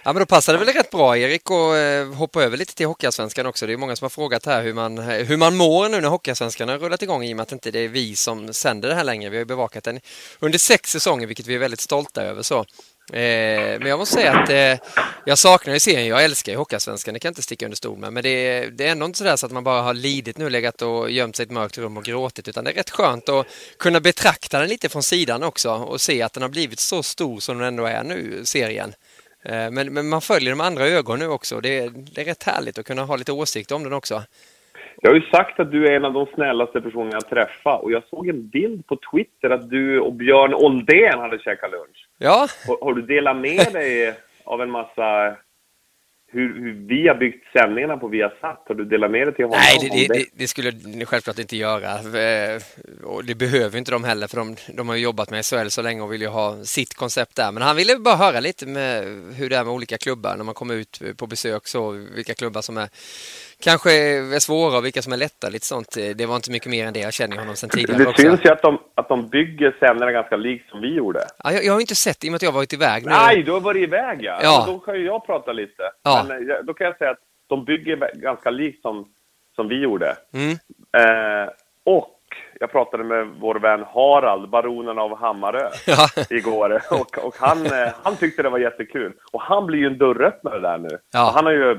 Speaker 1: Ja, men då passar det väl rätt bra, Erik, att eh, hoppa över lite till Hockeyallsvenskan också. Det är många som har frågat här hur man, hur man mår nu när Hockeyallsvenskan har rullat igång i och med att inte det är vi som sänder det här längre. Vi har ju bevakat den under sex säsonger, vilket vi är väldigt stolta över. Så. Eh, men jag måste säga att eh, jag saknar ju serien. Jag älskar ju Hockeyallsvenskan, det kan jag inte sticka under stol med. Men det är, det är ändå inte sådär så att man bara har lidit nu, legat och gömt sig i ett mörkt rum och gråtit. Utan det är rätt skönt att kunna betrakta den lite från sidan också och se att den har blivit så stor som den ändå är nu, serien. Eh, Men, men man följer de andra ögon nu också. Det är, det är rätt härligt att kunna ha lite åsikt om den också.
Speaker 2: jag har ju sagt att du är en av de snällaste personerna jag träffat och jag såg en bild på Twitter att du och Björn Oldén hade käkat lunch.
Speaker 1: Ja,
Speaker 2: Har, har du delat med dig av en massa hur, hur vi har byggt sändningarna på Viasat? Har du delat med dig till honom?
Speaker 1: nej det, det, det, skulle ni självklart inte göra. Eh, Och det behöver inte de heller för de, de har ju jobbat med SHL så länge och vill ju ha sitt koncept där. Men han ville bara höra lite med hur det är med olika klubbar när man kommer ut på besök. Så vilka klubbar som är kanske är svåra och vilka som är lätta. Lite sånt. Det var inte mycket mer än det. Jag känner honom sedan tidigare
Speaker 2: Det
Speaker 1: också.
Speaker 2: syns ju att de, att de bygger sändningarna ganska likt som vi gjorde.
Speaker 1: Ja, jag, jag har inte sett i och med att jag har varit iväg nu.
Speaker 2: Nej, du har varit iväg ja.
Speaker 1: Ja.
Speaker 2: Då kan ju jag prata lite.
Speaker 1: Ja.
Speaker 2: Men eh, då kan jag säga att de bygger ganska likt som, som vi gjorde.
Speaker 1: Mm.
Speaker 2: Eh, och jag pratade med vår vän Harald, baronen av Hammarö,
Speaker 1: Ja.
Speaker 2: igår. Och, och han, eh, han tyckte det var jättekul. Och han blir ju en dörröppnare där nu.
Speaker 1: Ja.
Speaker 2: Han har ju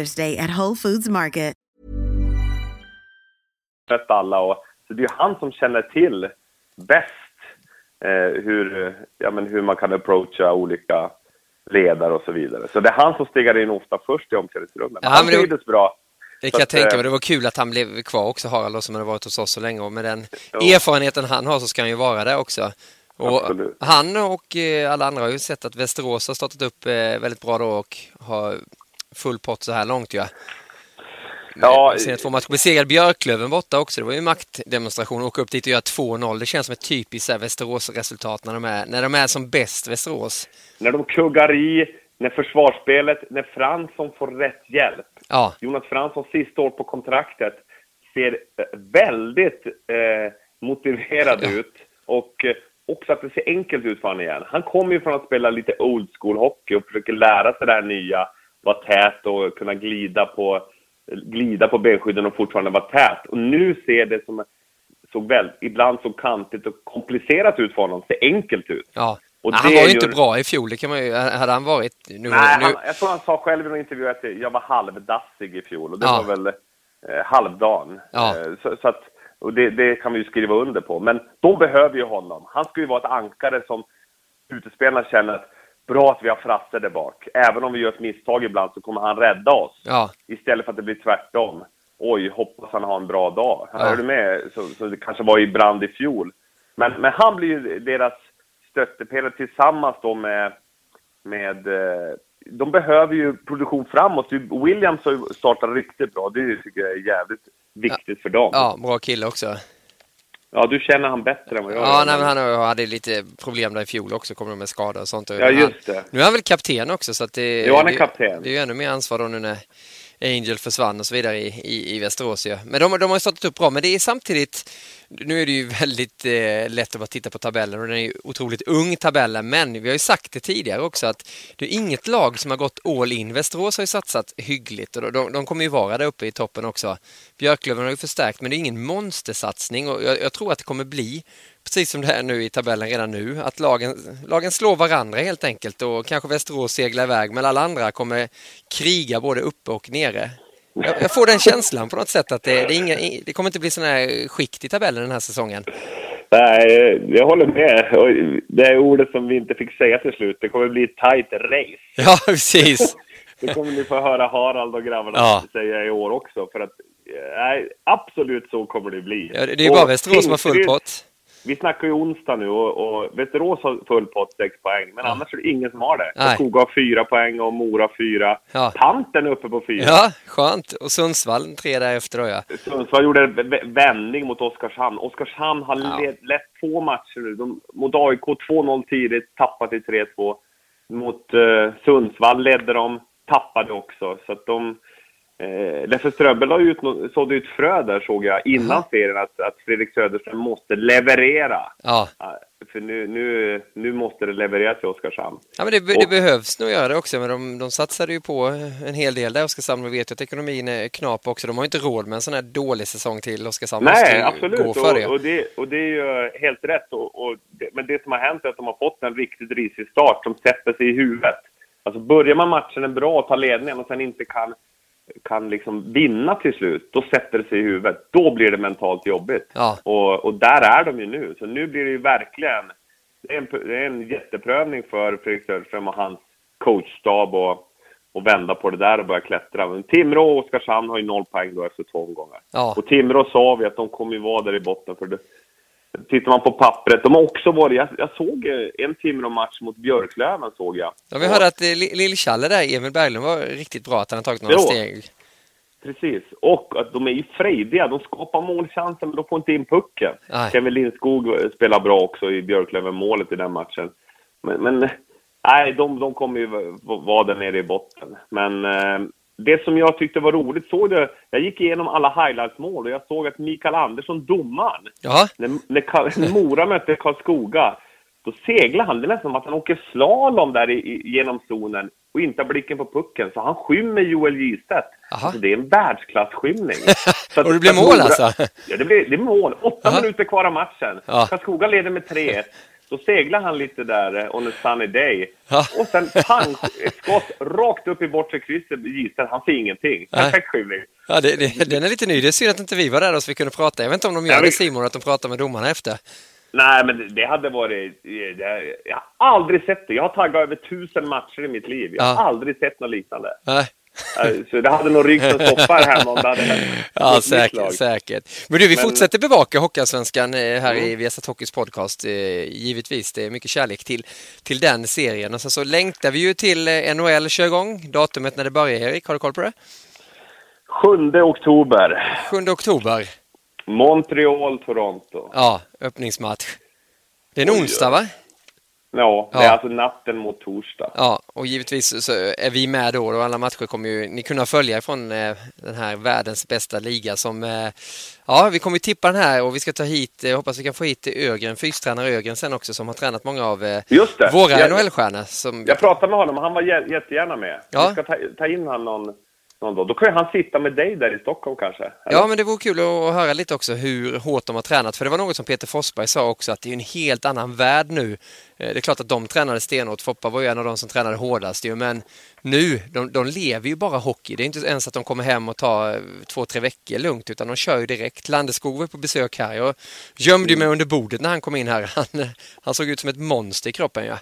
Speaker 3: Day at Whole Foods Market.
Speaker 2: alla. Och, så det är han som känner till bäst eh, hur, ja, men hur man kan approacha olika ledare och så vidare. Så det är han som stegar in ofta först i omklädningsrummet.
Speaker 1: Ja,
Speaker 2: han trivdes bra.
Speaker 1: Det kan jag tänka
Speaker 2: eh,
Speaker 1: mig. Det var kul att han blev kvar också, Harald, som hade varit hos oss så länge. Och med den
Speaker 2: Ja.
Speaker 1: erfarenheten han har så ska han ju vara där också. Och
Speaker 2: Absolut.
Speaker 1: han och eh, alla andra har ju sett att Västerås har startat upp eh, väldigt bra då och har full pott så här långt ju.
Speaker 2: Ja,
Speaker 1: Sen två matcher. Besegrade Björklöven borta också. Det var ju en maktdemonstration. Åka upp dit och göra 2-0. Det känns som ett typiskt Västerås-resultat när de, är, när de är som bäst, Västerås.
Speaker 2: när de kuggar i, när försvarsspelet, när Fransson får rätt hjälp.
Speaker 1: Ja,
Speaker 2: Jonas Fransson sista år på kontraktet ser eh, väldigt eh, motiverad
Speaker 1: Ja.
Speaker 2: ut och eh, också att det ser enkelt ut för honom igen. Han kommer ju från att spela lite old school hockey och försöker lära sig det här nya, vara tät och kunna glida på, glida på benskydden och fortfarande vara tät. Och nu ser det som såg väl, ibland så kantigt och komplicerat ut för honom, ser enkelt ut.
Speaker 1: ja.
Speaker 2: Och
Speaker 1: han
Speaker 2: det
Speaker 1: var ju
Speaker 2: gör-
Speaker 1: inte bra i fjol. Det kan man ju, hade han varit... Nu,
Speaker 2: Nej,
Speaker 1: nu,
Speaker 2: han, jag tror han sa själv i någon intervju att jag var halvdassig i fjol och det
Speaker 1: Ja.
Speaker 2: var väl eh, halvdan.
Speaker 1: Ja.
Speaker 2: Eh, så, så att, och det, det kan vi ju skriva under på. Men de behöver ju honom. Han ska ju vara ett ankare som utespelarna känner att bra att vi har Frasse där bak. Även om vi gör ett misstag ibland så kommer han rädda oss.
Speaker 1: Ja,
Speaker 2: Istället för att det blir tvärtom. Oj, hoppas han har en bra dag.
Speaker 1: Ja.
Speaker 2: Är du med? Så, så det kanske var i brand i fjol. Men, men han blir ju deras stöttepelare tillsammans då med... med eh, de behöver ju produktion framåt. Williams har ju startat riktigt bra. Det tycker jag är jävligt viktigt för dem.
Speaker 1: ja, bra kille också.
Speaker 2: Ja, du känner han bättre än vad jag
Speaker 1: Ja, nej, men han hade lite problem där i fjol också, kommer med skador och sånt.
Speaker 2: Ja, just det.
Speaker 1: Nu är han väl kapten också, så att det,
Speaker 2: Jo, han är
Speaker 1: det-
Speaker 2: kapten.
Speaker 1: Det är ju ännu mer ansvar då nu när Angel försvann och så vidare i, i, i Västerås. Ja. Men de, de har ju startat upp bra, men det är samtidigt, nu är det ju väldigt eh, lätt att bara titta på tabellen och den är ju otroligt ung tabellen, men vi har ju sagt det tidigare också att det är inget lag som har gått all in. Västerås har ju satsat hyggligt och de, de kommer ju vara där uppe i toppen också. Björklöven har ju förstärkt, men det är ingen monstersatsning och jag, jag tror att det kommer bli precis som det är nu i tabellen redan nu, att lagen, lagen slår varandra helt enkelt och kanske Västerås seglar iväg, men alla andra kommer kriga både uppe och nere. Jag, jag får den känslan på något sätt att det, det, är inga, det kommer inte bli sån här skikt i tabellen den här säsongen.
Speaker 2: Nej, jag håller med. Och Det är ordet som vi inte fick säga till slut. Det kommer bli ett tight race.
Speaker 1: Ja, precis.
Speaker 2: Det kommer ni få höra Harald och grabbarna
Speaker 1: Ja.
Speaker 2: säga i år också. För att, eh, nej, absolut så kommer det bli.
Speaker 1: Ja, det är bara
Speaker 2: Och
Speaker 1: Västerås som har full pott.
Speaker 2: Vi snackar ju onsdag nu och, och Västerås har full pott, 6 poäng. Men
Speaker 1: Ja.
Speaker 2: annars är det ingen som har det. Skoga har 4 poäng och Mora 4.
Speaker 1: Ja.
Speaker 2: Tanten är uppe på 4.
Speaker 1: Ja, skönt. Och Sundsvall tre därefter då ja.
Speaker 2: Sundsvall gjorde en vä- vändning mot Oskarshamn. Oskarshamn har
Speaker 1: Ja.
Speaker 2: lett, lett två matcher nu. De, mot AIK 2-0 tidigt, tappat till 3-2. Mot eh, Sundsvall ledde de, tappade också. Så att de... Eh, Leffe Ströbel la ut, sådde ut frö där såg jag innan serien att, att Fredrik Söderström måste leverera.
Speaker 1: Ja,
Speaker 2: För nu, nu, nu måste det levereras till Oskarshamn.
Speaker 1: ja men det,
Speaker 2: Och-
Speaker 1: det behövs nog göra det också, men de, de satsade ju på en hel del där Oskarshamn. Vi vet ju att ekonomin är knap också. De har ju inte råd med en sån här dålig säsong till. Oskarshamn måste
Speaker 2: Nej,
Speaker 1: ju
Speaker 2: absolut.
Speaker 1: gå för det.
Speaker 2: Och, och, det, och det är ju helt rätt. Och, och det, men det som har hänt är att de har fått en riktigt risig start som sätter sig i huvudet. Alltså börjar man matchen bra och tar ledningen och sen inte kan, kan liksom vinna till slut, då sätter det sig i huvudet. Då blir det mentalt jobbigt.
Speaker 1: Ja.
Speaker 2: Och, och där är de ju nu. Så nu blir det ju verkligen... Det är en, det är en jätteprövning för Fredrik Söderström och hans coachstab och, och vända på det där och börja klättra. Men Timrå och Oskarshamn har ju noll poäng då efter två omgångar.
Speaker 1: Ja.
Speaker 2: Och Timrå sa vi att de kommer ju vara där i botten. För det, tittar man på pappret, de har också varit... Jag, jag såg eh, en Timrå-match mot Björklöven, såg jag.
Speaker 1: Ja, vi hörde att eh, Li- Lill-Challe där, Emil Berglund, var riktigt bra att han har tagit några
Speaker 2: Jo.
Speaker 1: steg.
Speaker 2: Precis. Och att de är ju frejdiga. De skapar målchanser, men de får inte in pucken.
Speaker 1: Nej.
Speaker 2: Kevin Lindskog spelar bra också i Björklöven-målet i den matchen. Men, men nej, de, de kommer ju vara där nere i botten. Men eh, det som jag tyckte var roligt, såg du? Jag gick igenom alla highlights-mål och jag såg att Mikael Andersson, domaren,
Speaker 1: Ja,
Speaker 2: när, när Mora mötte Karlskoga, då seglar han. Det är nästan som att han åker slalom där i, i, genom zonen och inte har blicken på pucken. Så han skymmer Joel Gistedt. Alltså, det är en världsklasskymning. Att-
Speaker 1: Och det blir mål
Speaker 2: Mora-
Speaker 1: alltså?
Speaker 2: Ja, det blir, det blir mål. Åtta
Speaker 1: Aha.
Speaker 2: minuter kvar av matchen.
Speaker 1: Ja.
Speaker 2: Karlskoga leder med 3-1. Då seglar han lite där eh, on a sunny day. Och sen pang, ett skott rakt upp i bortre krysset. Han ser ingenting. Perfekt skymning.
Speaker 1: ja det, det, den är lite ny. Det är synd att inte vi var där då så vi kunde prata. Jag vet inte om de gör
Speaker 2: Ja,
Speaker 1: det Simon, att de pratar med domarna efter.
Speaker 2: Nej, men det- det hade varit... Det, jag har aldrig sett det. Jag har taggat över tusen matcher i mitt liv. Jag har
Speaker 1: Ja.
Speaker 2: aldrig sett något liknande.
Speaker 1: Nej.
Speaker 2: Så det hade nog rykt en soppa här om det hade hänt
Speaker 1: Ja, säkert, säkert. Men du, vi
Speaker 2: Men-
Speaker 1: fortsätter bevaka Hockeyallsvenskan eh, här
Speaker 2: Mm.
Speaker 1: i Viasat Hockeys podcast. eh, Givetvis, det är mycket kärlek till, till den serien. Och sen så längtar vi ju till eh, NHL kör igång. Datumet när det börjar, Erik, har du koll på det?
Speaker 2: 7 oktober.
Speaker 1: 7 oktober.
Speaker 2: Montreal, Toronto.
Speaker 1: Ja, öppningsmatch. Det är en onsdag, va?
Speaker 2: Ja, det
Speaker 1: Ja.
Speaker 2: är alltså natten mot torsdag.
Speaker 1: Ja, och givetvis så är vi med då och alla matcher kommer ju ni kunna följa från eh, den här världens bästa liga som eh, ja, vi kommer ju tippa den här och vi ska ta hit, eh, hoppas vi kan få hit Ögren, fystränare Ögren sen också som har tränat många av våra
Speaker 2: Jag-
Speaker 1: NHL-stjärnor som
Speaker 2: Jag pratade med honom, han var jä- jättegärna med.
Speaker 1: Ja.
Speaker 2: Vi ska ta, ta in honom någon, någon dag. Då kan han sitta med dig där i Stockholm kanske? eller?
Speaker 1: Ja, men det vore kul att höra lite också hur hårt de har tränat. För det var något som Peter Forsberg sa också, att det är en helt annan värld nu. Eh, Det är klart att de tränade stenhårt. Foppa var ju en av de som tränade hårdast ju, men nu, de, de lever ju bara hockey. Det är inte ens att de kommer hem och tar eh, två, tre veckor lugnt, utan de kör ju direkt. Landeskog var på besök här. Jag gömde ju mig under bordet när han kom in här. Han, han såg ut som ett monster i kroppen, ja.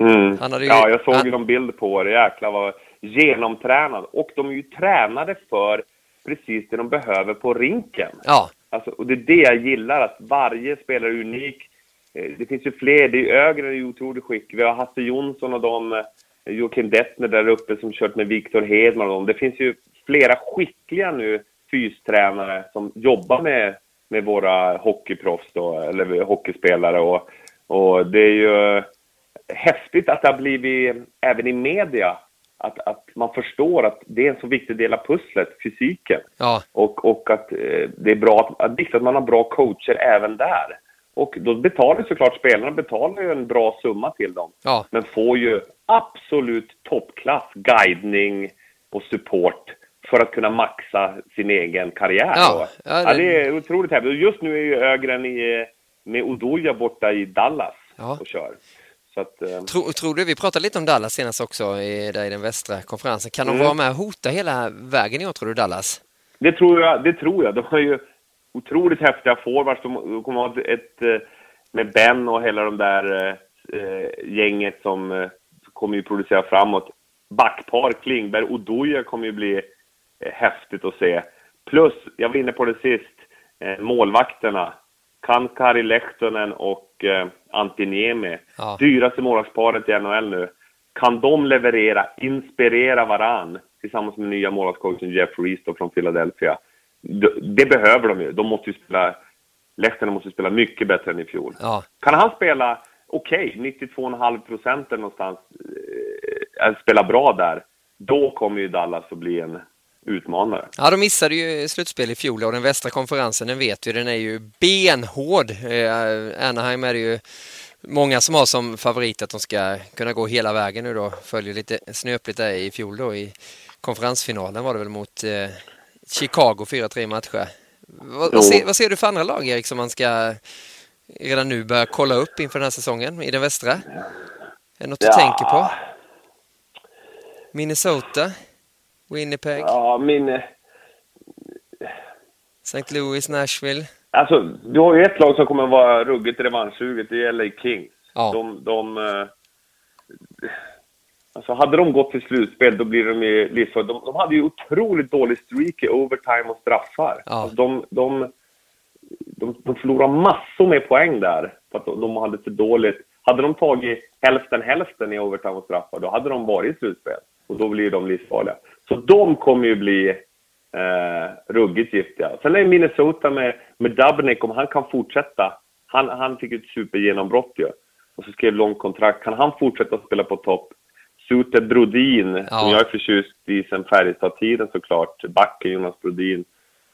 Speaker 2: Mm.
Speaker 1: Han hade ju-
Speaker 2: Ja, jag såg
Speaker 1: han-
Speaker 2: ju någon bild på det. Jäklar vad genomtränad. Och de är ju tränade för precis det de behöver på rinken.
Speaker 1: Ja,
Speaker 2: Alltså, och det är det jag gillar, att varje spelare är unik. Eh, Det finns ju fler. Det är Ögren är ju otroligt skicklig. Vi har Hasse Jonsson och de, eh, Joakim Dettner där uppe som kört med Viktor Hedman och dem. Det finns ju flera skickliga nu fystränare som jobbar med, med våra hockeyproffs då, eller hockeyspelare. Och, och det är ju häftigt att det har blivit, även i media, att, att man förstår att det är en så viktig del av pusslet, fysiken.
Speaker 1: ja,
Speaker 2: Och, och att eh, det är bra att, viktigt att man har bra coacher även där. Och då betalar såklart spelarna betalar ju en bra summa till dem.
Speaker 1: ja.
Speaker 2: Men får ju absolut toppklass guidning och support för att kunna maxa sin egen karriär.
Speaker 1: Ja, ja, det-
Speaker 2: ja, det är otroligt häftigt. Just nu är ju Ögren i, med Odoja borta i Dallas
Speaker 1: Ja.
Speaker 2: och kör. Att, eh,
Speaker 1: Tro, tror du, vi pratade lite om Dallas senast också i, där i den västra konferensen. Kan de
Speaker 2: Mm.
Speaker 1: vara med och hota hela vägen i år, tror du, Dallas?
Speaker 2: Det tror jag. Det tror jag. De har ju otroligt häftiga forwards. De kommer ha ett, eh, med Ben och hela de där eh, gänget som kommer ju producera framåt. Backpar, Klingberg och Doja kommer ju bli häftigt att se. Plus, jag var inne på det sist, målvakterna. Kankari Lehtonen och eh, Antti Niemi.
Speaker 1: Ja.
Speaker 2: Dyraste målvaktsparet i NHL nu. Kan de leverera, inspirera varann tillsammans med nya målvaktscoachen Jeff Reese då från Philadelphia. Det, det behöver de ju. De måste ju spela... Lehtonen måste spela mycket bättre än i fjol.
Speaker 1: Ja,
Speaker 2: Kan han spela okej, 92,5 procent någonstans, eh, spela bra där, då kommer ju Dallas att bli en utmanare.
Speaker 1: Ja, de missade ju slutspel i fjol och den västra konferensen, den vet vi, den är ju benhård. Eh, Anaheim är det ju många som har som favorit att de ska kunna gå hela vägen nu då. Följer lite snöpligt där i fjol då i konferensfinalen var det väl mot eh, Chicago 4-3 matcher. Vad, vad, ser, vad ser du för andra lag Erik som man ska redan nu börja kolla upp inför den här säsongen i den västra? Är det något du
Speaker 2: Ja.
Speaker 1: tänker på? Minnesota? Winnipeg?
Speaker 2: Ja, min... eh,
Speaker 1: St. Louis, Nashville?
Speaker 2: Alltså, du har ju ett lag som kommer att vara ruggigt revanschsuget, det är LA Kings.
Speaker 1: Ja.
Speaker 2: De, de, eh, alltså hade de gått till slutspel, då blir de ju livsfarliga. De, de hade ju otroligt dålig streak i overtime och straffar.
Speaker 1: Ja.
Speaker 2: Alltså, de, de, de, de förlorade massor med poäng där, för att de, de hade för dåligt. Hade de tagit hälften hälften i overtime och straffar, då hade de varit i slutspel. Och då blir de livsfarliga. Så de kommer ju bli eh, ruggigt giftiga. Sen är Minnesota med, med Dubnik, om han kan fortsätta. Han, han fick ett supergenombrott ju. Och så skrev långt kontrakt. Kan han fortsätta spela på topp? Suter Brodin,
Speaker 1: Ja.
Speaker 2: som jag är förtjust i sen Färjestad-tiden såklart. Backen Jonas Brodin.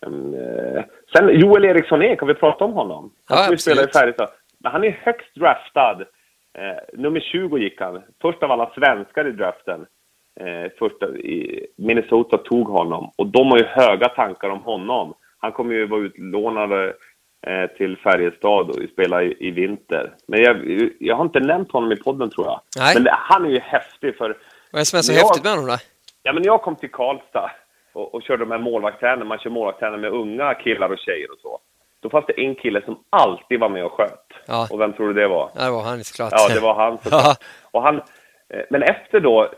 Speaker 2: Eh, sen Joel Eriksson Ek, har vi pratat om honom? Han
Speaker 1: Ja,
Speaker 2: kommer ju spela i. Färjestad. Han är högst draftad. Eh, nummer 20 gick han. Först av alla svenskar i draften. Eh, första, Minnesota tog honom. Och de har ju höga tankar om honom. Han kommer ju vara utlånad eh, till Färjestad och spela i, i vinter. Men jag, jag har inte nämnt honom i podden tror jag.
Speaker 1: Nej.
Speaker 2: Men han är ju häftig för...
Speaker 1: Vad är det som är så
Speaker 2: jag-
Speaker 1: häftigt med honom då?
Speaker 2: Ja, men när jag kom till Karlstad och, och körde de här målvaktsträningarna, man kör målvaktsträningar med unga killar och tjejer och så. Då fanns det en kille som alltid var med och sköt.
Speaker 1: Ja.
Speaker 2: Och vem tror du det var?
Speaker 1: Ja, det var han såklart.
Speaker 2: Ja, det var han
Speaker 1: Ja.
Speaker 2: såklart. Och han, eh, men efter då,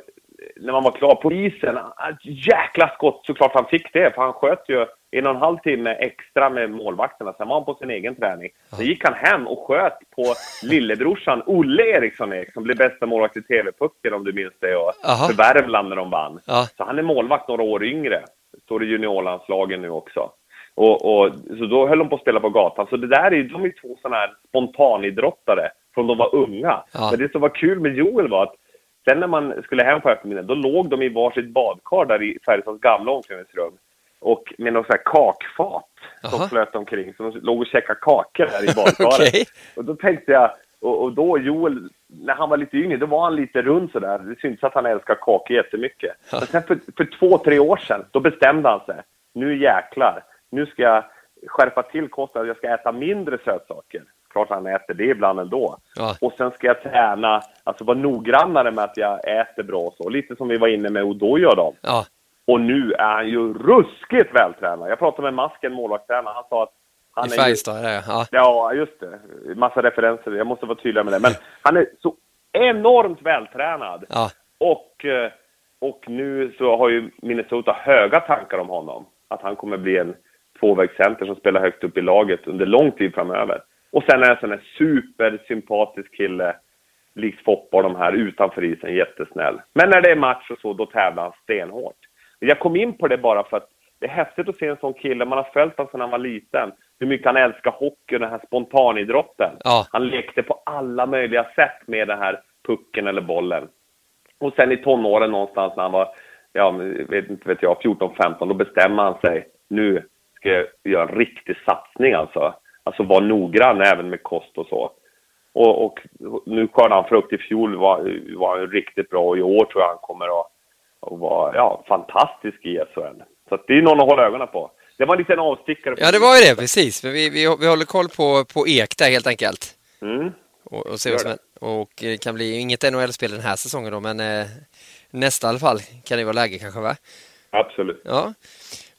Speaker 2: när man var klar på isen, ah, jäkla skott såklart han fick det, för han sköt ju en och en halv timme extra med målvakterna, sen var han på sin egen träning. Sen gick han hem och sköt på lillebrorsan Olle Eriksson Ek, som blev bästa målvakt i TV-pucken om du minns det, och
Speaker 1: Aha.
Speaker 2: för Värmland när de vann.
Speaker 1: Ja.
Speaker 2: Så han är målvakt några år yngre, står i juniorlandslagen nu också. Och, och, så då höll de på att spela på gatan. Så det där är de är två sådana här spontanidrottare från de var unga.
Speaker 1: Ja.
Speaker 2: Men det som var kul med Joel var att sen när man skulle hem på eftermiddagen, då låg de i varsitt badkar där i Färjestads gamla omklädningsrum. Och med något så här kakfat som flöt omkring. Så de låg och käkade kakor där i badkaret.
Speaker 1: Okej.
Speaker 2: Och då tänkte jag, och, och då Joel, när han var lite yngre, då var han lite rund sådär. Det syntes att han älskar kakor jättemycket. Men sen för, för två, tre år sedan, då bestämde han sig. Nu jäklar, nu ska jag skärpa till kosten. Jag ska äta mindre sötsaker. Klart han äter det ibland ändå.
Speaker 1: Ja.
Speaker 2: Och sen ska jag träna, alltså vara noggrannare med att jag äter bra och så. Lite som vi var inne med och dem.
Speaker 1: Ja,
Speaker 2: Och nu är han ju ruskigt vältränad. Jag pratade med Masken, målvaktstränaren. Han sa att han
Speaker 1: i
Speaker 2: är
Speaker 1: Färjestad. där, Ja.
Speaker 2: Ja, just det. Massa referenser. Jag måste vara tydlig med det. Men han är så enormt vältränad.
Speaker 1: Ja.
Speaker 2: Och, eh, och nu så har ju Minnesota höga tankar om honom. Att han kommer bli en tvåvägscenter som spelar högt upp i laget under lång tid framöver. Och sen är en sån här supersympatisk kille, likt Foppa och de här utanför isen, jättesnäll. Men när det är match och så, då tävlar han stenhårt. Jag kom in på det bara för att det är häftigt att se en sån kille, man har följt honom sedan han var liten. Hur mycket han älskar hockey och den här spontanidrotten.
Speaker 1: Ja.
Speaker 2: Han lekte på alla möjliga sätt med den här pucken eller bollen. Och sen i tonåren någonstans när han var, ja, vet inte vet jag, 14-15, då bestämmer han sig. Nu ska jag göra en riktig satsning alltså. Alltså vara noggrann även med kost och så. Och, och nu skördade han frukt. I fjol var, var han riktigt bra och i år tror jag han kommer att, att vara ja, fantastisk i SHL. Så att det är någon att hålla ögonen på. Det var en liten avstickare.
Speaker 1: Ja, det var ju det, precis. Vi, vi, vi håller koll på, på Ek där helt enkelt.
Speaker 2: Mm.
Speaker 1: Och, och, se vad som, och det kan bli inget NHL-spel den här säsongen då, men eh, nästa i alla fall kan det vara läge kanske, va?
Speaker 2: Absolut.
Speaker 1: Ja.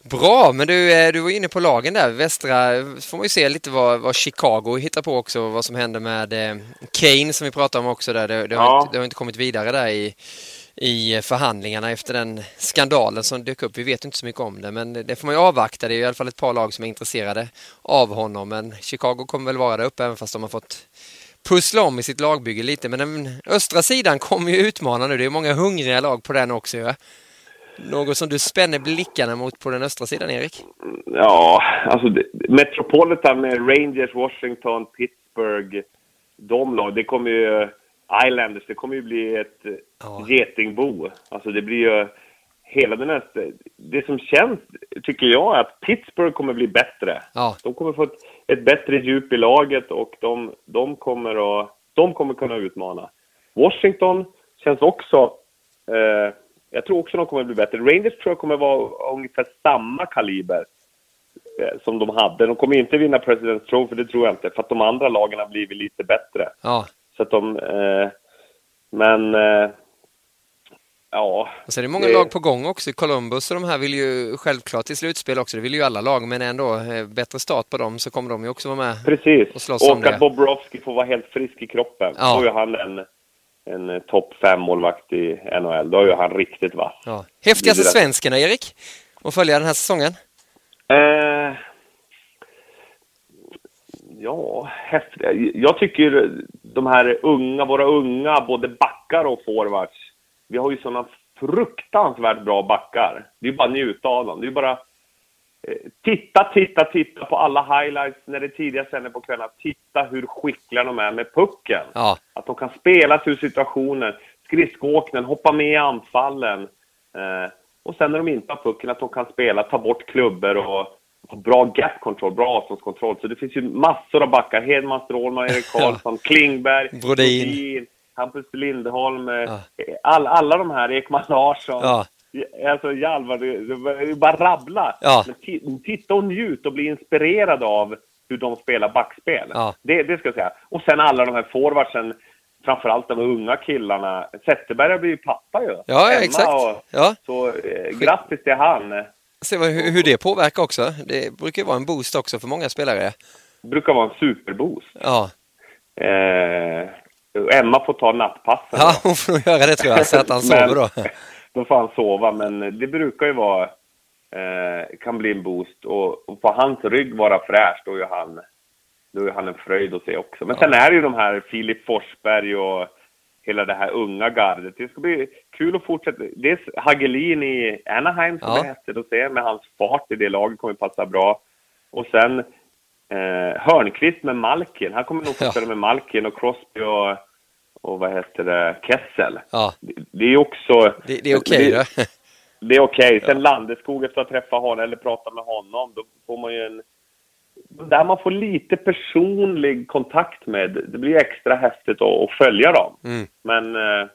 Speaker 1: Bra, men du, eh, du var inne på lagen där. Västra får man ju se lite vad, vad Chicago hittar på också, vad som händer med eh, Kane som vi pratade om också där. Det, det, har,
Speaker 2: Ja.
Speaker 1: inte, det har inte kommit vidare där i, i förhandlingarna efter den skandalen som dök upp. Vi vet inte så mycket om det, men det får man ju avvakta. Det är i alla fall ett par lag som är intresserade av honom, men Chicago kommer väl vara där uppe även fast de har fått pussla om i sitt lagbygge lite. Men den östra sidan kommer ju utmana nu. Det är många hungriga lag på den också. Ja. Något som du spänner blickarna mot på den östra sidan, Erik?
Speaker 2: Ja, alltså Metropolitan med Rangers, Washington, Pittsburgh, de lag, det kommer ju... Islanders, det kommer ju bli ett eh,
Speaker 1: Ja.
Speaker 2: getingbo. Alltså det blir ju... Hela den här... Det som känns, tycker jag, är att Pittsburgh kommer bli bättre.
Speaker 1: Ja,
Speaker 2: De kommer få ett, ett bättre djup i laget och de, de, kommer att, de kommer kunna utmana. Washington känns också... Eh, jag tror också de kommer bli bättre. Rangers tror jag kommer vara ungefär samma kaliber eh, som de hade. De kommer inte vinna President's Trophy, det tror jag inte, för att de andra lagen har blivit lite bättre.
Speaker 1: ja.
Speaker 2: Så att de... Eh, men... Eh, ja...
Speaker 1: Och så är det många
Speaker 2: Det-
Speaker 1: lag på gång också. Columbus och de här vill ju självklart till slutspel också. Det vill ju alla lag, men ändå eh, bättre start på dem så kommer de ju också vara med.
Speaker 2: Precis.
Speaker 1: och slåss om
Speaker 2: Och
Speaker 1: det.
Speaker 2: att Bobrovski får vara helt frisk i kroppen.
Speaker 1: Ja.
Speaker 2: Då är han en, en eh, topp fem målvakt i NHL. Då är han riktigt vass.
Speaker 1: Ja. Häftigaste svensken, Erik? Att följa den här säsongen?
Speaker 2: Eh, ja, häftigt. Jag tycker de här unga, våra unga, både backar och forwards. Vi har ju sådana fruktansvärt bra backar. Det är bara att njuta av dem. Det är bara titta, titta, titta på alla highlights när det tidigare sänder på kvällarna. Titta hur skickliga de är med pucken.
Speaker 1: Ja,
Speaker 2: Att de kan spela sig ur situationen, skridskoåkningen, hoppa med i anfallen. Eh, och sen när de inte har pucken, att de kan spela, ta bort klubbor och ha bra gap control, bra avståndskontroll. Så det finns ju massor av backar. Hedman, Strålman, Erik Karlsson, Klingberg,
Speaker 1: Brodin.
Speaker 2: Hampus Lindholm, eh,
Speaker 1: Ja.
Speaker 2: all, alla de här, Ekman Larsson.
Speaker 1: ja,
Speaker 2: Alltså Hjalmar, det, det, det är bara rabbla.
Speaker 1: Ja.
Speaker 2: Titta och njut och bli inspirerad av hur de spelar backspel.
Speaker 1: Ja.
Speaker 2: Det, det ska jag säga. Och sen alla de här forwardsen, framförallt de unga killarna. Zetterberg har blivit pappa ju.
Speaker 1: ja
Speaker 2: Hemma
Speaker 1: exakt.
Speaker 2: Och,
Speaker 1: Ja.
Speaker 2: Så eh, grattis till han.
Speaker 1: Se hur, hur det påverkar också. Det brukar vara en boost också för många spelare.
Speaker 2: Brukar vara en superboost.
Speaker 1: Ja,
Speaker 2: Eh, Emma får ta nattpassen.
Speaker 1: ja hon får göra det tror jag, så att han sover då.
Speaker 2: Då får han sova, men det brukar ju vara... Eh, kan bli en boost. Och, och får hans rygg vara fräsch, då är han, då är han en fröjd att se också. Men sen är det ju de här Filip Forsberg och hela det här unga gardet. Det ska bli kul att fortsätta. Dels Hagelin i Anaheim som
Speaker 1: Ja.
Speaker 2: är häftigt att se med hans fart i det laget kommer passa bra. Och sen eh, Hörnqvist med Malkin. Han kommer nog få
Speaker 1: Ja.
Speaker 2: spela med Malkin och Crosby och, och vad heter det, Kessel.
Speaker 1: Ja,
Speaker 2: Det, det är också...
Speaker 1: det, det är okej
Speaker 2: det,
Speaker 1: då.
Speaker 2: det är okej. Sen Landeskog, efter att ha träffat honom eller prata med honom, då får man ju en... Där man får lite personlig kontakt med, det blir extra häftigt att, att följa dem.
Speaker 1: Mm.
Speaker 2: Men eh,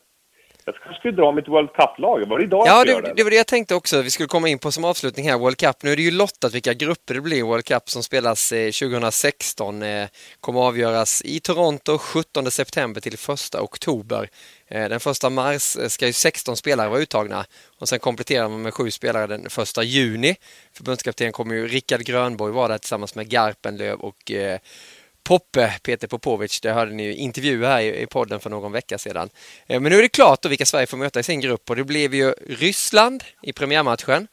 Speaker 2: jag kanske skulle dra mitt World Cup-lag. Var det idag
Speaker 1: Ja, det,
Speaker 2: göra
Speaker 1: det var det jag tänkte också. Vi skulle komma in på som avslutning här, World Cup. Nu är det ju lottat vilka grupper det blir i World Cup som spelas eh, 2016. Eh, kommer avgöras i Toronto 17 september till 1 oktober. Eh, den 1 mars eh, ska ju 16 spelare vara uttagna och sen kompletterar man med sju spelare den 1 juni. Förbundskapten kommer ju Rickard Grönborg vara där tillsammans med Garpenlöv och eh, Poppe, Peter Popovic. Det hörde ni intervju här i podden för någon vecka sedan. Men nu är det klart då vilka Sverige får möta i sin grupp och det blev ju Ryssland i premiärmatchen.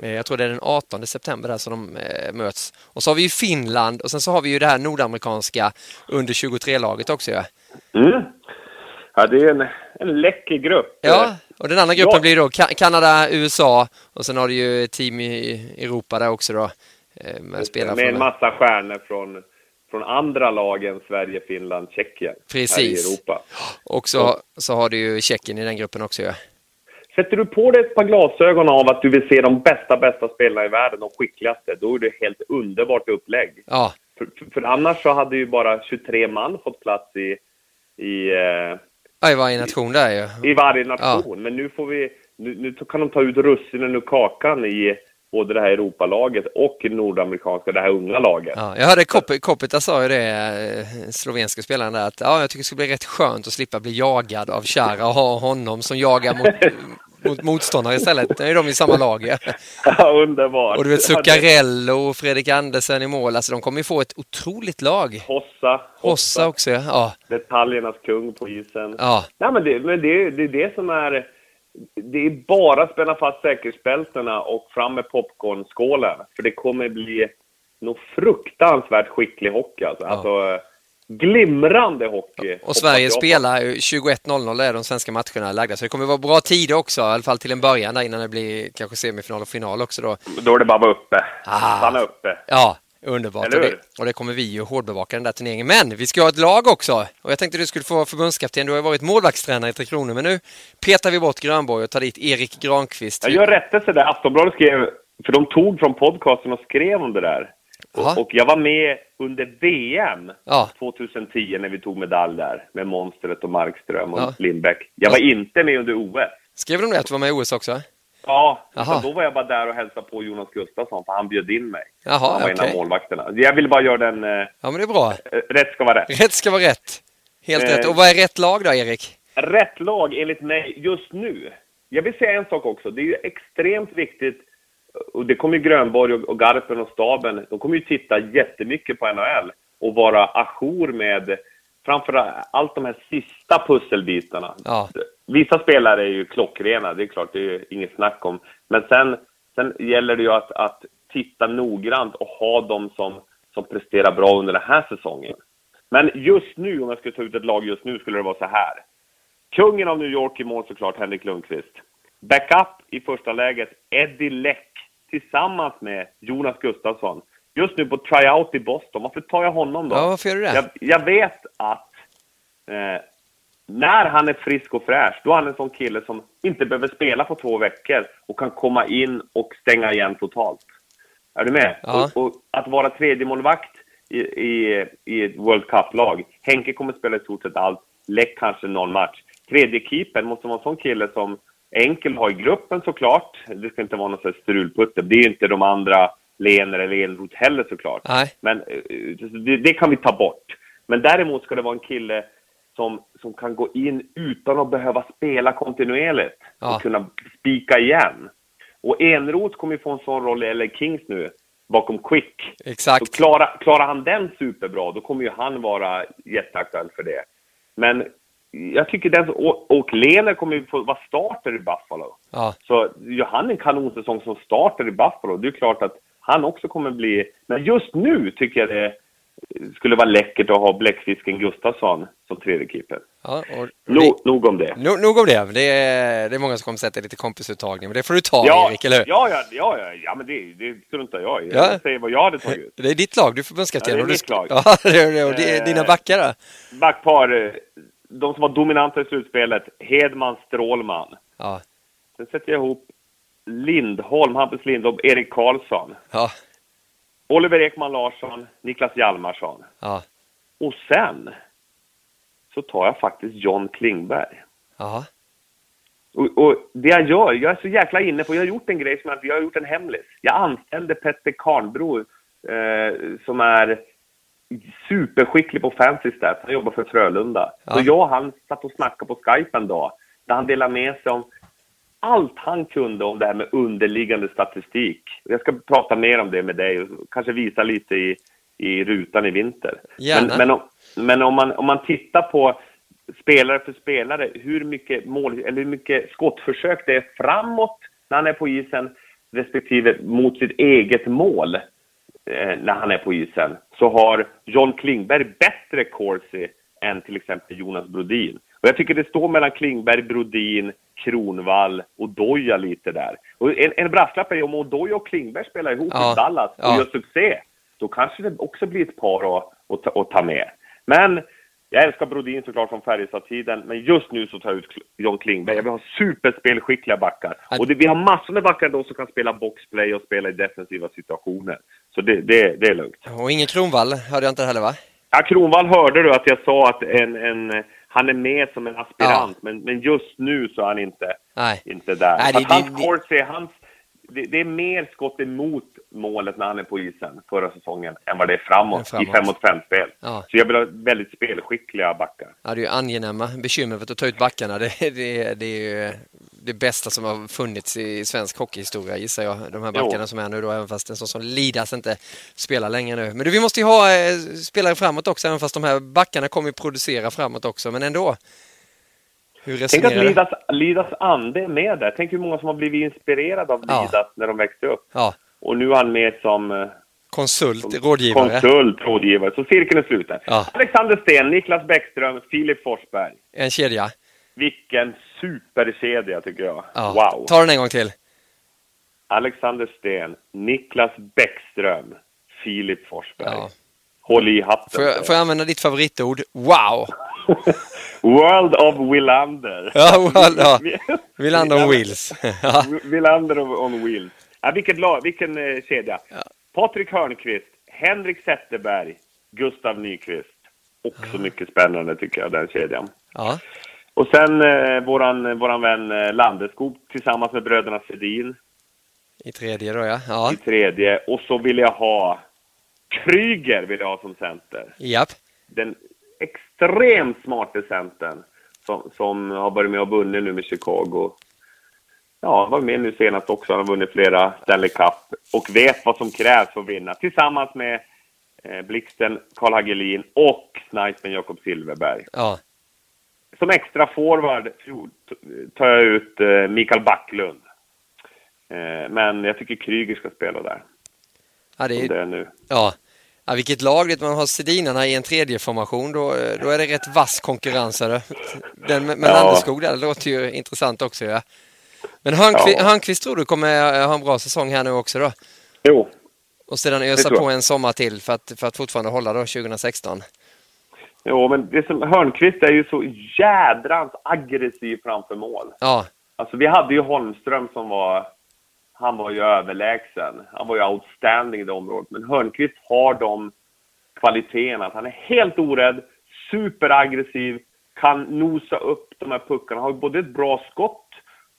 Speaker 1: Jag tror det är den 18 september där som de möts. Och så har vi ju Finland och sen så har vi ju det här nordamerikanska under 23-laget också. Ja.
Speaker 2: Mm. Ja, det är en, en läcker grupp.
Speaker 1: Ja, och den andra gruppen ja. blir då Kanada, USA och sen har du ju team i Europa där också då.
Speaker 2: Eh, med, spelare med en massa stjärnor från, från andra lag än Sverige, Finland, Tjeckien.
Speaker 1: Precis.
Speaker 2: Här i Europa.
Speaker 1: Och så, så har du ju Tjeckien i den gruppen också. Ja.
Speaker 2: Sätter du på dig ett par glasögon av att du vill se de bästa, bästa spelarna i världen, de skickligaste, då är det helt underbart upplägg.
Speaker 1: Ja.
Speaker 2: För, för, annars så hade ju bara 23 man fått plats i, i eh,
Speaker 1: Ja, i varje nation där ju.
Speaker 2: I varje nation. Ja. Men nu får vi... Nu, nu, kan de ta ut russinen ur kakan i både det här Europalaget och nordamerikanska, det här unga laget.
Speaker 1: Ja, jag hörde Kop Kopita sa ju det, eh, slovenska spelaren där, att ja, jag tycker det skulle bli rätt skönt att slippa bli jagad av Chara och ha honom som jagar mot, mot motståndare istället. Nu är de i samma lag. Ja,
Speaker 2: ja underbart.
Speaker 1: Och du vet Zuccarello och Fredrik Andersen i mål, alltså de kommer ju få ett otroligt lag.
Speaker 2: Hossa.
Speaker 1: Hossa också, ja.
Speaker 2: Detaljernas kung på isen.
Speaker 1: Ja.
Speaker 2: Nej, men det, men det, det är det som är... Det är bara att spänna fast säkerhetsbältena och fram med popcornskålen. För det kommer bli nog fruktansvärt skicklig hockey alltså. Ja. alltså glimrande hockey.
Speaker 1: Och Sverige spelar 21.00 är de svenska matcherna lagda, så det kommer vara bra tider också, i alla fall till en början där innan det blir kanske semifinal och final också då.
Speaker 2: Då är det bara att vara uppe. Ah. Stanna uppe.
Speaker 1: Ja, underbart. Och det, och det, kommer vi ju hårdbevaka den där turneringen. Men vi ska ha ett lag också. Och jag tänkte du skulle få vara förbundskapten. Du har ju varit målvaktstränare i Tre Kronor, men nu petar vi bort Grönborg och tar dit Erik Granqvist.
Speaker 2: Jag gör rättelse där. Aftonbladet skrev, för de tog från podcasten och skrev om det där. Och, och, jag var med under VM
Speaker 1: ja.
Speaker 2: 2010 när vi tog medalj där med Monstret och Markström och ja. Lindbäck. Jag var inte med under OS.
Speaker 1: Skrev de det att du var med i OS också?
Speaker 2: Ja, då var jag bara där och hälsade på Jonas Gustafsson för han bjöd in mig.
Speaker 1: Jaha,
Speaker 2: han var
Speaker 1: okay.
Speaker 2: en av målvakterna. Jag ville bara göra den... Eh,
Speaker 1: ja, men det är bra.
Speaker 2: Eh, rätt ska vara rätt.
Speaker 1: Rätt ska vara rätt. Helt eh, rätt. Och vad är rätt lag då, Erik?
Speaker 2: Rätt lag enligt mig just nu. Jag vill säga en sak också. Det är ju extremt viktigt och det kommer ju Grönborg och, Garpen och staben, de kommer ju titta jättemycket på NHL och vara ajour med framför allt de här sista pusselbitarna.
Speaker 1: Ja.
Speaker 2: Vissa spelare är ju klockrena, det är klart, det är inget snack om. Men sen, sen gäller det ju att, att titta noggrant och ha dem som, som presterar bra under den här säsongen. Men just nu, om jag skulle ta ut ett lag just nu, skulle det vara så här. Kungen av New York i mål såklart, Henrik Lundqvist. Backup i första läget, Eddie Leck tillsammans med Jonas Gustafsson. Just nu på tryout i Boston. Varför tar jag honom då?
Speaker 1: Ja, varför gör du det?
Speaker 2: Jag, jag vet att eh, när han är frisk och fräsch, då är han en sån kille som inte behöver spela på två veckor och kan komma in och stänga igen totalt. Är du med?
Speaker 1: Ja.
Speaker 2: Och, och, att vara tredje målvakt i, i, i ett World Cup-lag. Henke kommer spela i stort sett allt. Läck kanske någon match. Tredje keepern måste vara en sån kille som enkel att ha i gruppen såklart. Det ska inte vara någon strulputte. Det är inte de andra Lener eller Enroth heller såklart.
Speaker 1: Nej.
Speaker 2: Men eh, det, det, kan vi ta bort. Men däremot ska det vara en kille som, som kan gå in utan att behöva spela kontinuerligt
Speaker 1: ja.
Speaker 2: och kunna spika igen. Och Enroth kommer ju få en sån roll i LA Kings nu, bakom Quick.
Speaker 1: Exakt.
Speaker 2: Så klarar, klarar han den superbra, då kommer ju han vara jätteaktuell för det. Men jag tycker den, och, och Lener kommer ju få vara starter i Buffalo.
Speaker 1: Ja.
Speaker 2: Så gör han en kanonsäsong som starter i Buffalo, det är klart att han också kommer bli... Men just nu tycker jag det skulle vara läckert att ha bläckfisken Gustafsson som tredje keeper.
Speaker 1: Ja,
Speaker 2: no, nog om det.
Speaker 1: No, nog om det. Det är, det är många som kommer sätta lite kompisuttagning, men det får du ta
Speaker 2: ja,
Speaker 1: Erik, eller hur?
Speaker 2: Ja, ja, ja, ja, ja men det, det struntar jag i.
Speaker 1: Ja.
Speaker 2: Jag säger vad jag hade tagit ut.
Speaker 1: Det är ditt lag, du är förbundskapten.
Speaker 2: Ja, det är mitt lag.
Speaker 1: Ja, det är det. Och det är dina
Speaker 2: Eh,
Speaker 1: backar då?
Speaker 2: Backpar, eh, de som var dominanta i slutspelet, Hedman, Strålman.
Speaker 1: Ja.
Speaker 2: Sen sätter jag ihop Lindholm, Hampus Lindholm, Erik Karlsson.
Speaker 1: Ja.
Speaker 2: Oliver Ekman Larsson, Niklas Hjalmarsson.
Speaker 1: Ja.
Speaker 2: Och sen så tar jag faktiskt John Klingberg.
Speaker 1: Ja.
Speaker 2: Och, och det jag gör, jag är så jäkla inne på, jag har gjort en grej som jag, jag har gjort en hemlis. Jag anställde Petter Karnbro eh, som är superskicklig på fancy stats. Han jobbar för Frölunda.
Speaker 1: Ja.
Speaker 2: Så jag och han satt och snackade på Skype en dag. Där han delade med sig om allt han kunde om det här med underliggande statistik. Jag ska prata mer om det med dig och kanske visa lite i, i rutan i vinter.
Speaker 1: Gärna.
Speaker 2: Men, men, om, men om, man, om man tittar på spelare för spelare, hur mycket, mål, eller hur mycket skottförsök det är framåt när han är på isen respektive mot sitt eget mål eh, när han är på isen, så har John Klingberg bättre corsi än till exempel Jonas Brodin. Och jag tycker det står mellan Klingberg, Brodin, Kronvall och Doja lite där. Och en, en brasklapp är ju om Odoja och Klingberg spelar ihop
Speaker 1: Ja,
Speaker 2: i Dallas och
Speaker 1: ja.
Speaker 2: gör succé, då kanske det också blir ett par att, att, ta, att ta med. Men jag älskar Brodin såklart från Färjestad-tiden, men just nu så tar jag ut John Klingberg. Jag vill ha superspelskickliga backar. Och det, vi har massor med backar då som kan spela boxplay och spela i defensiva situationer. Så det, det, det är lugnt.
Speaker 1: Och ingen Kronvall hörde jag inte heller va?
Speaker 2: Ja, Kronvall hörde du att jag sa att en, en, han är med som en aspirant, men, men just nu så är han inte,
Speaker 1: Nej.
Speaker 2: inte där.
Speaker 1: Nej, det- det-
Speaker 2: corsi, hans, det, det är mer skott emot målet när han är på isen förra säsongen än vad det är framåt,
Speaker 1: framåt.
Speaker 2: i 5 mot 5-spel.
Speaker 1: Ja.
Speaker 2: Så jag vill ha väldigt spelskickliga backar.
Speaker 1: Ja, det är ju angenäma bekymmer för att ta ut backarna. Det, det, det är ju det bästa som har funnits i svensk hockeyhistoria gissar jag. De här
Speaker 2: Jo.
Speaker 1: backarna som är nu då, även fast en sån som Lidas inte spelar längre nu. Men du, vi måste ju ha eh, spelare framåt också, även fast de här backarna kommer ju producera framåt också, men ändå. Hur
Speaker 2: Tänk att
Speaker 1: resonerar?
Speaker 2: Lidas, Lidas ande är med där. Tänk hur många som har blivit inspirerade av
Speaker 1: Ja.
Speaker 2: Lidas när de växte upp.
Speaker 1: Ja,
Speaker 2: Och nu är han med som eh,
Speaker 1: konsult, rådgivare.
Speaker 2: konsult, rådgivare. Så cirkeln är sluten.
Speaker 1: Ja.
Speaker 2: Alexander Sten, Niklas Bäckström, Filip Forsberg.
Speaker 1: En kedja.
Speaker 2: Vilken superkedja tycker jag.
Speaker 1: Ja.
Speaker 2: Wow!
Speaker 1: Ta den en gång till.
Speaker 2: Alexander Sten, Niklas Bäckström, Filip Forsberg.
Speaker 1: Ja.
Speaker 2: Håll i hatten.
Speaker 1: Får jag, får jag använda ditt favoritord? Wow!
Speaker 2: World of Willander.
Speaker 1: Ja, well, ja. Willander on wheels.
Speaker 2: Willander on wheels. Ja, vilket lag, vilken eh, kedja. Patrik Hörnqvist, Henrik Zetterberg, Gustav Nyqvist. Också mycket spännande tycker jag, den kedjan.
Speaker 1: ja.
Speaker 2: Och sen eh, våran, våran vän eh, Landeskog tillsammans med bröderna Sedin
Speaker 1: I tredje då ja. Ja.
Speaker 2: i tredje. Och så vill jag ha Kryger vill jag ha som center.
Speaker 1: Japp.
Speaker 2: Den extremt smarte centern som, som har varit med och vunnit nu med Chicago. Ja, han var med nu senast också. Han har vunnit flera Stanley Cup och vet vad som krävs för att vinna. Tillsammans med eh, Blixten, Karl Hagelin och snipern Jakob Silverberg.
Speaker 1: Ja.
Speaker 2: Som extra forward tar jag ut eh, Mikael Backlund. Eh, men jag tycker Kryger ska spela där.
Speaker 1: Ja, det
Speaker 2: Som det
Speaker 1: är,
Speaker 2: är nu.
Speaker 1: ja. ja, vilket lag, man har Sedinarna i en tredje formation då, då är det rätt vass konkurrens. är det. Den med, med
Speaker 2: Ja.
Speaker 1: Landeskog där, det låter ju intressant också. Ja. Men Hörnqvist,
Speaker 2: Ja.
Speaker 1: Hörnqvist tror du kommer ha en bra säsong här nu också då?
Speaker 2: Jo,
Speaker 1: Och sedan ösa på en sommar till för att, för att fortfarande hålla då 2016?
Speaker 2: jo, men det som, Hörnqvist är ju så jädrans aggressiv framför mål.
Speaker 1: Ja,
Speaker 2: Alltså vi hade ju Holmström som var, han var ju överlägsen. Han var ju outstanding i det området. Men Hörnqvist har de kvaliteterna att han är helt orädd, superaggressiv, kan nosa upp de här puckarna, har både ett bra skott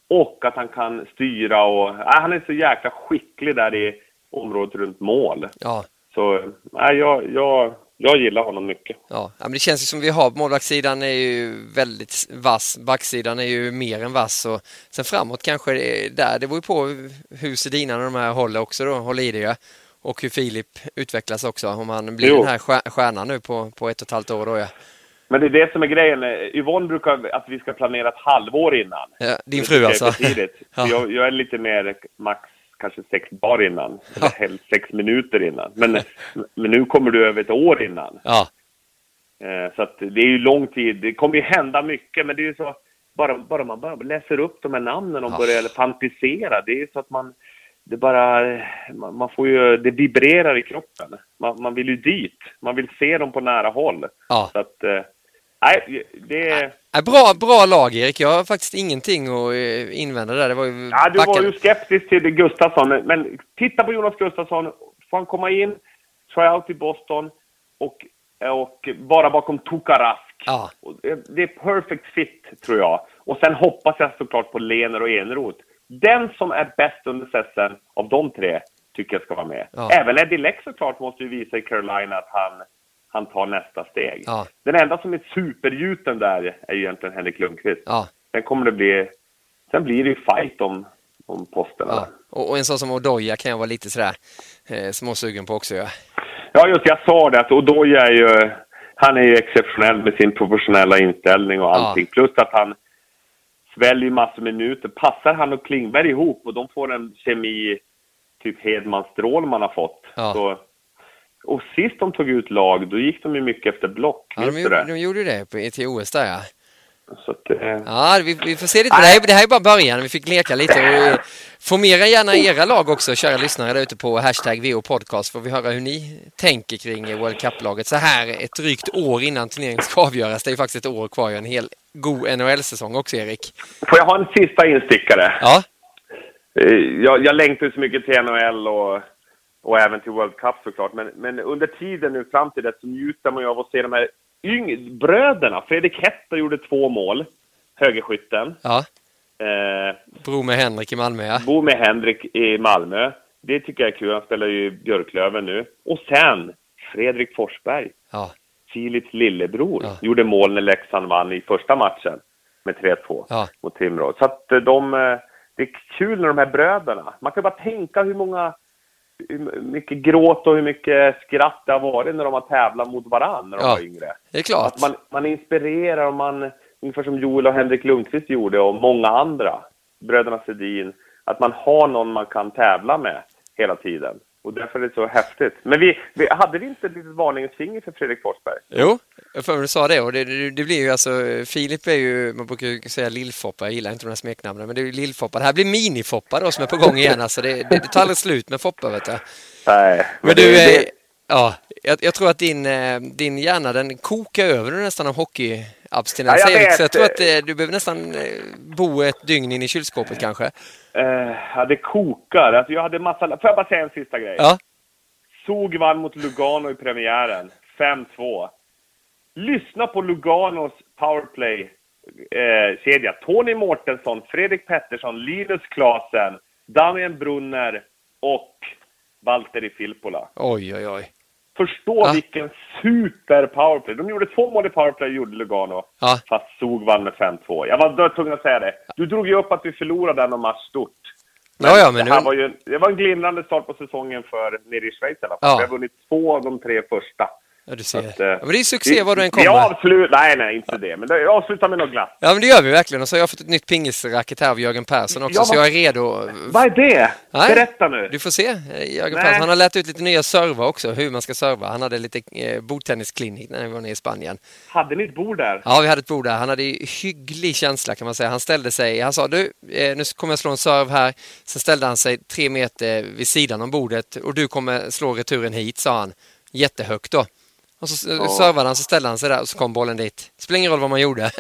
Speaker 2: och att han kan styra och, nej, han är så jäkla skicklig där i området runt mål.
Speaker 1: ja.
Speaker 2: Så, nej, jag, jag, jag gillar honom mycket.
Speaker 1: Ja, men det känns ju som vi har målvaktssidan är ju väldigt vass, backsidan är ju mer än vass och sen framåt kanske det är där, det beror ju på hur Sedinarna och de här håller också då, håller i det ju. och hur Filip utvecklas också, om han blir
Speaker 2: Jo.
Speaker 1: den här stjär- stjärnan nu på, på ett och ett halvt år då ja.
Speaker 2: Men det är det som är grejen. Yvonne brukar att vi ska planera ett halvår innan.
Speaker 1: ja din fru alltså? Ja.
Speaker 2: Jag, jag är lite mer max kanske sex dagar innan. Eller helst sex minuter innan. Men, men nu kommer du över ett år innan.
Speaker 1: Ja,
Speaker 2: Eh, så att det är ju lång tid. Det kommer ju hända mycket, men det är ju så... Bara, bara man bara läser upp de här namnen och
Speaker 1: Ja.
Speaker 2: börjar fantisera. Det är ju så att man... Det bara... Man, man får ju... Det vibrerar i kroppen. Man, man vill ju dit. Man vill se dem på nära håll.
Speaker 1: ja.
Speaker 2: Så att... Nej, det
Speaker 1: Bra, bra lag Erik, jag har faktiskt ingenting att eh, invända där. Det var ju
Speaker 2: Ja, du var
Speaker 1: backen-
Speaker 2: ju skeptisk till Gustafsson, men, titta på Jonas Gustafsson. Får han komma in, tryout i Boston och, och bara bakom Tukarask.
Speaker 1: Ja.
Speaker 2: Det är perfect fit, tror jag. Och sen hoppas jag såklart på Lener och Eneroth. Den som är bäst under säsongen av de tre tycker jag ska vara med.
Speaker 1: Ja.
Speaker 2: Även Eddie Leck såklart måste ju visa i Carolina att han, han tar nästa steg.
Speaker 1: Ja.
Speaker 2: Den enda som är supergjuten där är ju egentligen Henrik Lundqvist.
Speaker 1: Ja,
Speaker 2: Sen kommer det bli... Sen blir det ju fight om, om posterna.
Speaker 1: ja. Och, och en sån som Odoja kan jag vara lite sådär eh, småsugen på också. Ja.
Speaker 2: Ja, just jag sa det. Att, och då är ju, han är ju exceptionell med sin professionella inställning och allting. Plus att han sväljer massor minuter. Passar han och Klingberg ihop och de får en kemi, typ Hedman Strål man har fått. Så, och sist de tog ut lag, då gick de ju mycket efter block.
Speaker 1: Ja, de, gjorde, de gjorde det på, till OS där ja.
Speaker 2: Så att, eh,
Speaker 1: Ja, vi, vi får se lite. Det här, är- det här är bara början. Vi fick leka lite. Och, eh, formera gärna era lag också, kära lyssnare där ute på hashtag VO Podcast. Får vi höra hur ni tänker kring eh, World Cup-laget så här ett drygt år innan turneringen ska avgöras. Det är faktiskt ett år kvar, en hel god NHL-säsong också, Erik.
Speaker 2: Får jag ha en sista instickare?
Speaker 1: Ja,
Speaker 2: Eh, Jag, jag längtar så mycket till NHL och, och även till World Cup såklart. Men, men under tiden nu fram till det så njuter man ju av att se de här yng- bröderna. Fredrik Hetta gjorde två mål, högerskytten.
Speaker 1: ja.
Speaker 2: Eh,
Speaker 1: Bro med Henrik i Malmö, ja.
Speaker 2: Bo med Henrik i Malmö. Det tycker jag är kul. Han spelar ju Björklöven nu. Och sen Fredrik Forsberg,
Speaker 1: ja.
Speaker 2: Filips lillebror,
Speaker 1: Ja.
Speaker 2: gjorde mål när Leksand vann i första matchen med 3-2
Speaker 1: Ja.
Speaker 2: mot Timrå. Så att eh, de, eh, det är kul när de här bröderna, man kan bara tänka hur många hur mycket gråt och hur mycket skratt det har varit när de har tävlat mot varandra när de
Speaker 1: Ja.
Speaker 2: var yngre.
Speaker 1: Det är klart.
Speaker 2: Att man, man inspirerar och man, ungefär som Joel och Henrik Lundqvist gjorde och många andra, bröderna Sedin, att man har någon man kan tävla med hela tiden. Och därför är det så häftigt. Men vi, vi hade vi inte ett litet varningens för Fredrik Forsberg?
Speaker 1: Jo, jag för du sa det och det, det, det blir ju alltså Filip är ju, man brukar ju säga Lillfoppa, jag gillar inte de här smeknamnen, men det är ju Lillfoppa. Det här blir Minifoppa då som är på gång igen alltså. Det, det, det tar aldrig slut med Foppa vet du.
Speaker 2: Nej.
Speaker 1: Men
Speaker 2: det-
Speaker 1: du,
Speaker 2: det-
Speaker 1: eh, ja, jag, jag tror att din, eh, din hjärna den kokar över nästan av hockeyabstinens
Speaker 2: Ja, jag
Speaker 1: Erik, så jag tror att eh, du behöver nästan eh, bo ett dygn in i kylskåpet kanske.
Speaker 2: Eh, ja, det kokar. Alltså, jag hade massa... Får jag bara säga en sista grej?
Speaker 1: Ja,
Speaker 2: Zug vann mot Lugano i premiären. 5-2. Lyssna på Luganos powerplay-kedja. Tony Mårtensson, Fredrik Pettersson, Linus Klasen, Damian Brunner och Valtteri Filppula.
Speaker 1: oj oj oj.
Speaker 2: Förstå
Speaker 1: Ja.
Speaker 2: vilken super powerplay. De gjorde två mål i powerplay, gjorde Lugano.
Speaker 1: Ja.
Speaker 2: Fast Zug vann med 5-2. Jag var tvungen att säga det. Du drog ju upp att vi förlorade den match stort.
Speaker 1: Ja, ja, men
Speaker 2: det, här
Speaker 1: nu,
Speaker 2: var ju, det var en glimrande start på säsongen för nere i Schweiz i alla fall. Vi har vunnit två av de tre första.
Speaker 1: Ja, du ser.
Speaker 2: att, eh,
Speaker 1: Ja, men det är succé var du än
Speaker 2: Vi
Speaker 1: kommer.
Speaker 2: avslutar... Nej, nej, inte det. Men det, avslutar med något glatt.
Speaker 1: Ja, men det gör vi verkligen. Och så har jag fått ett nytt pingisracket här av Jörgen Persson också,
Speaker 2: Ja,
Speaker 1: så jag är redo.
Speaker 2: Vad är det?
Speaker 1: Nej.
Speaker 2: Berätta nu.
Speaker 1: Du får se. Eh, Jörgen
Speaker 2: Nej.
Speaker 1: Persson han har lärt ut lite nya servar också, hur man ska serva. Han hade lite eh, bordtennisklinik när vi var nere i Spanien.
Speaker 2: Hade ni ett bord där?
Speaker 1: Ja, vi hade ett bord där. Han hade hygglig känsla kan man säga. Han ställde sig, han sa du, eh, nu kommer jag slå en serv här. Sen ställde han sig tre meter vid sidan om bordet och du kommer slå returen hit, sa han. Jättehögt då. Och så ja. servade han, så ställde han sig där och så kom bollen dit. Spelar ingen roll vad man gjorde.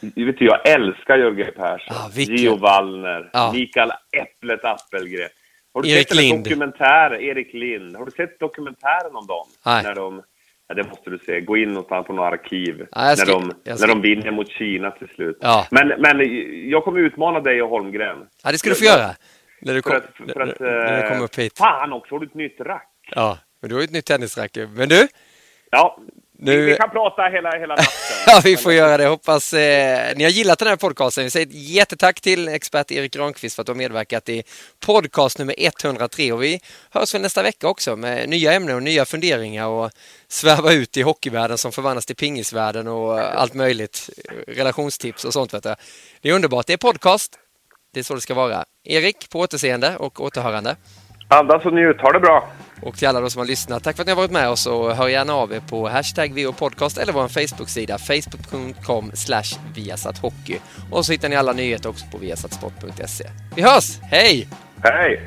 Speaker 2: Du vet, jag älskar Jörgen Persson.
Speaker 1: Ja, vilken-
Speaker 2: Gio Wallner.
Speaker 1: Ja.
Speaker 2: Mikael Äpplet Appelgren. Har du
Speaker 1: Erik
Speaker 2: sett
Speaker 1: Lind.
Speaker 2: dokumentären? Erik Lind. Har du sett dokumentären om dem?
Speaker 1: Nej.
Speaker 2: När de, ja, det måste du se. Gå in någonstans på några arkiv.
Speaker 1: Ja, ska-
Speaker 2: när, de, när de vinner mot Kina till slut.
Speaker 1: Ja.
Speaker 2: Men, men jag kommer utmana dig och Holmgren.
Speaker 1: Ja, det ska du få göra. När du,
Speaker 2: För
Speaker 1: kom,
Speaker 2: att, för att,
Speaker 1: när du
Speaker 2: eh,
Speaker 1: kommer upp hit.
Speaker 2: Fan också, har du ett nytt rack?
Speaker 1: Ja, men du har ju ett nytt tennisracket. Men du,
Speaker 2: Ja,
Speaker 1: Nu-
Speaker 2: vi, kan prata hela, hela natten.
Speaker 1: Ja, vi får göra det. Hoppas eh, ni har gillat den här podcasten. Vi säger ett jättetack till expert Erik Granqvist för att du har medverkat i podcast nummer 103 och vi hörs väl nästa vecka också med nya ämnen och nya funderingar och sväva ut i hockeyvärlden som förvandlas till pingisvärlden och allt möjligt. Relationstips och sånt. Vet du. Det är underbart. Det är podcast. Det är så det ska vara. Erik, på återseende och återhörande.
Speaker 2: Andas och njut, ha det bra!
Speaker 1: Och till alla de som har lyssnat, tack för att ni har varit med oss och hör gärna av er på hashtag VOPodcast eller vår Facebook-sida facebook.com viasathockey. Och så hittar ni alla nyheter också på viasatsport.se. Vi hörs! Hej!
Speaker 2: Hej!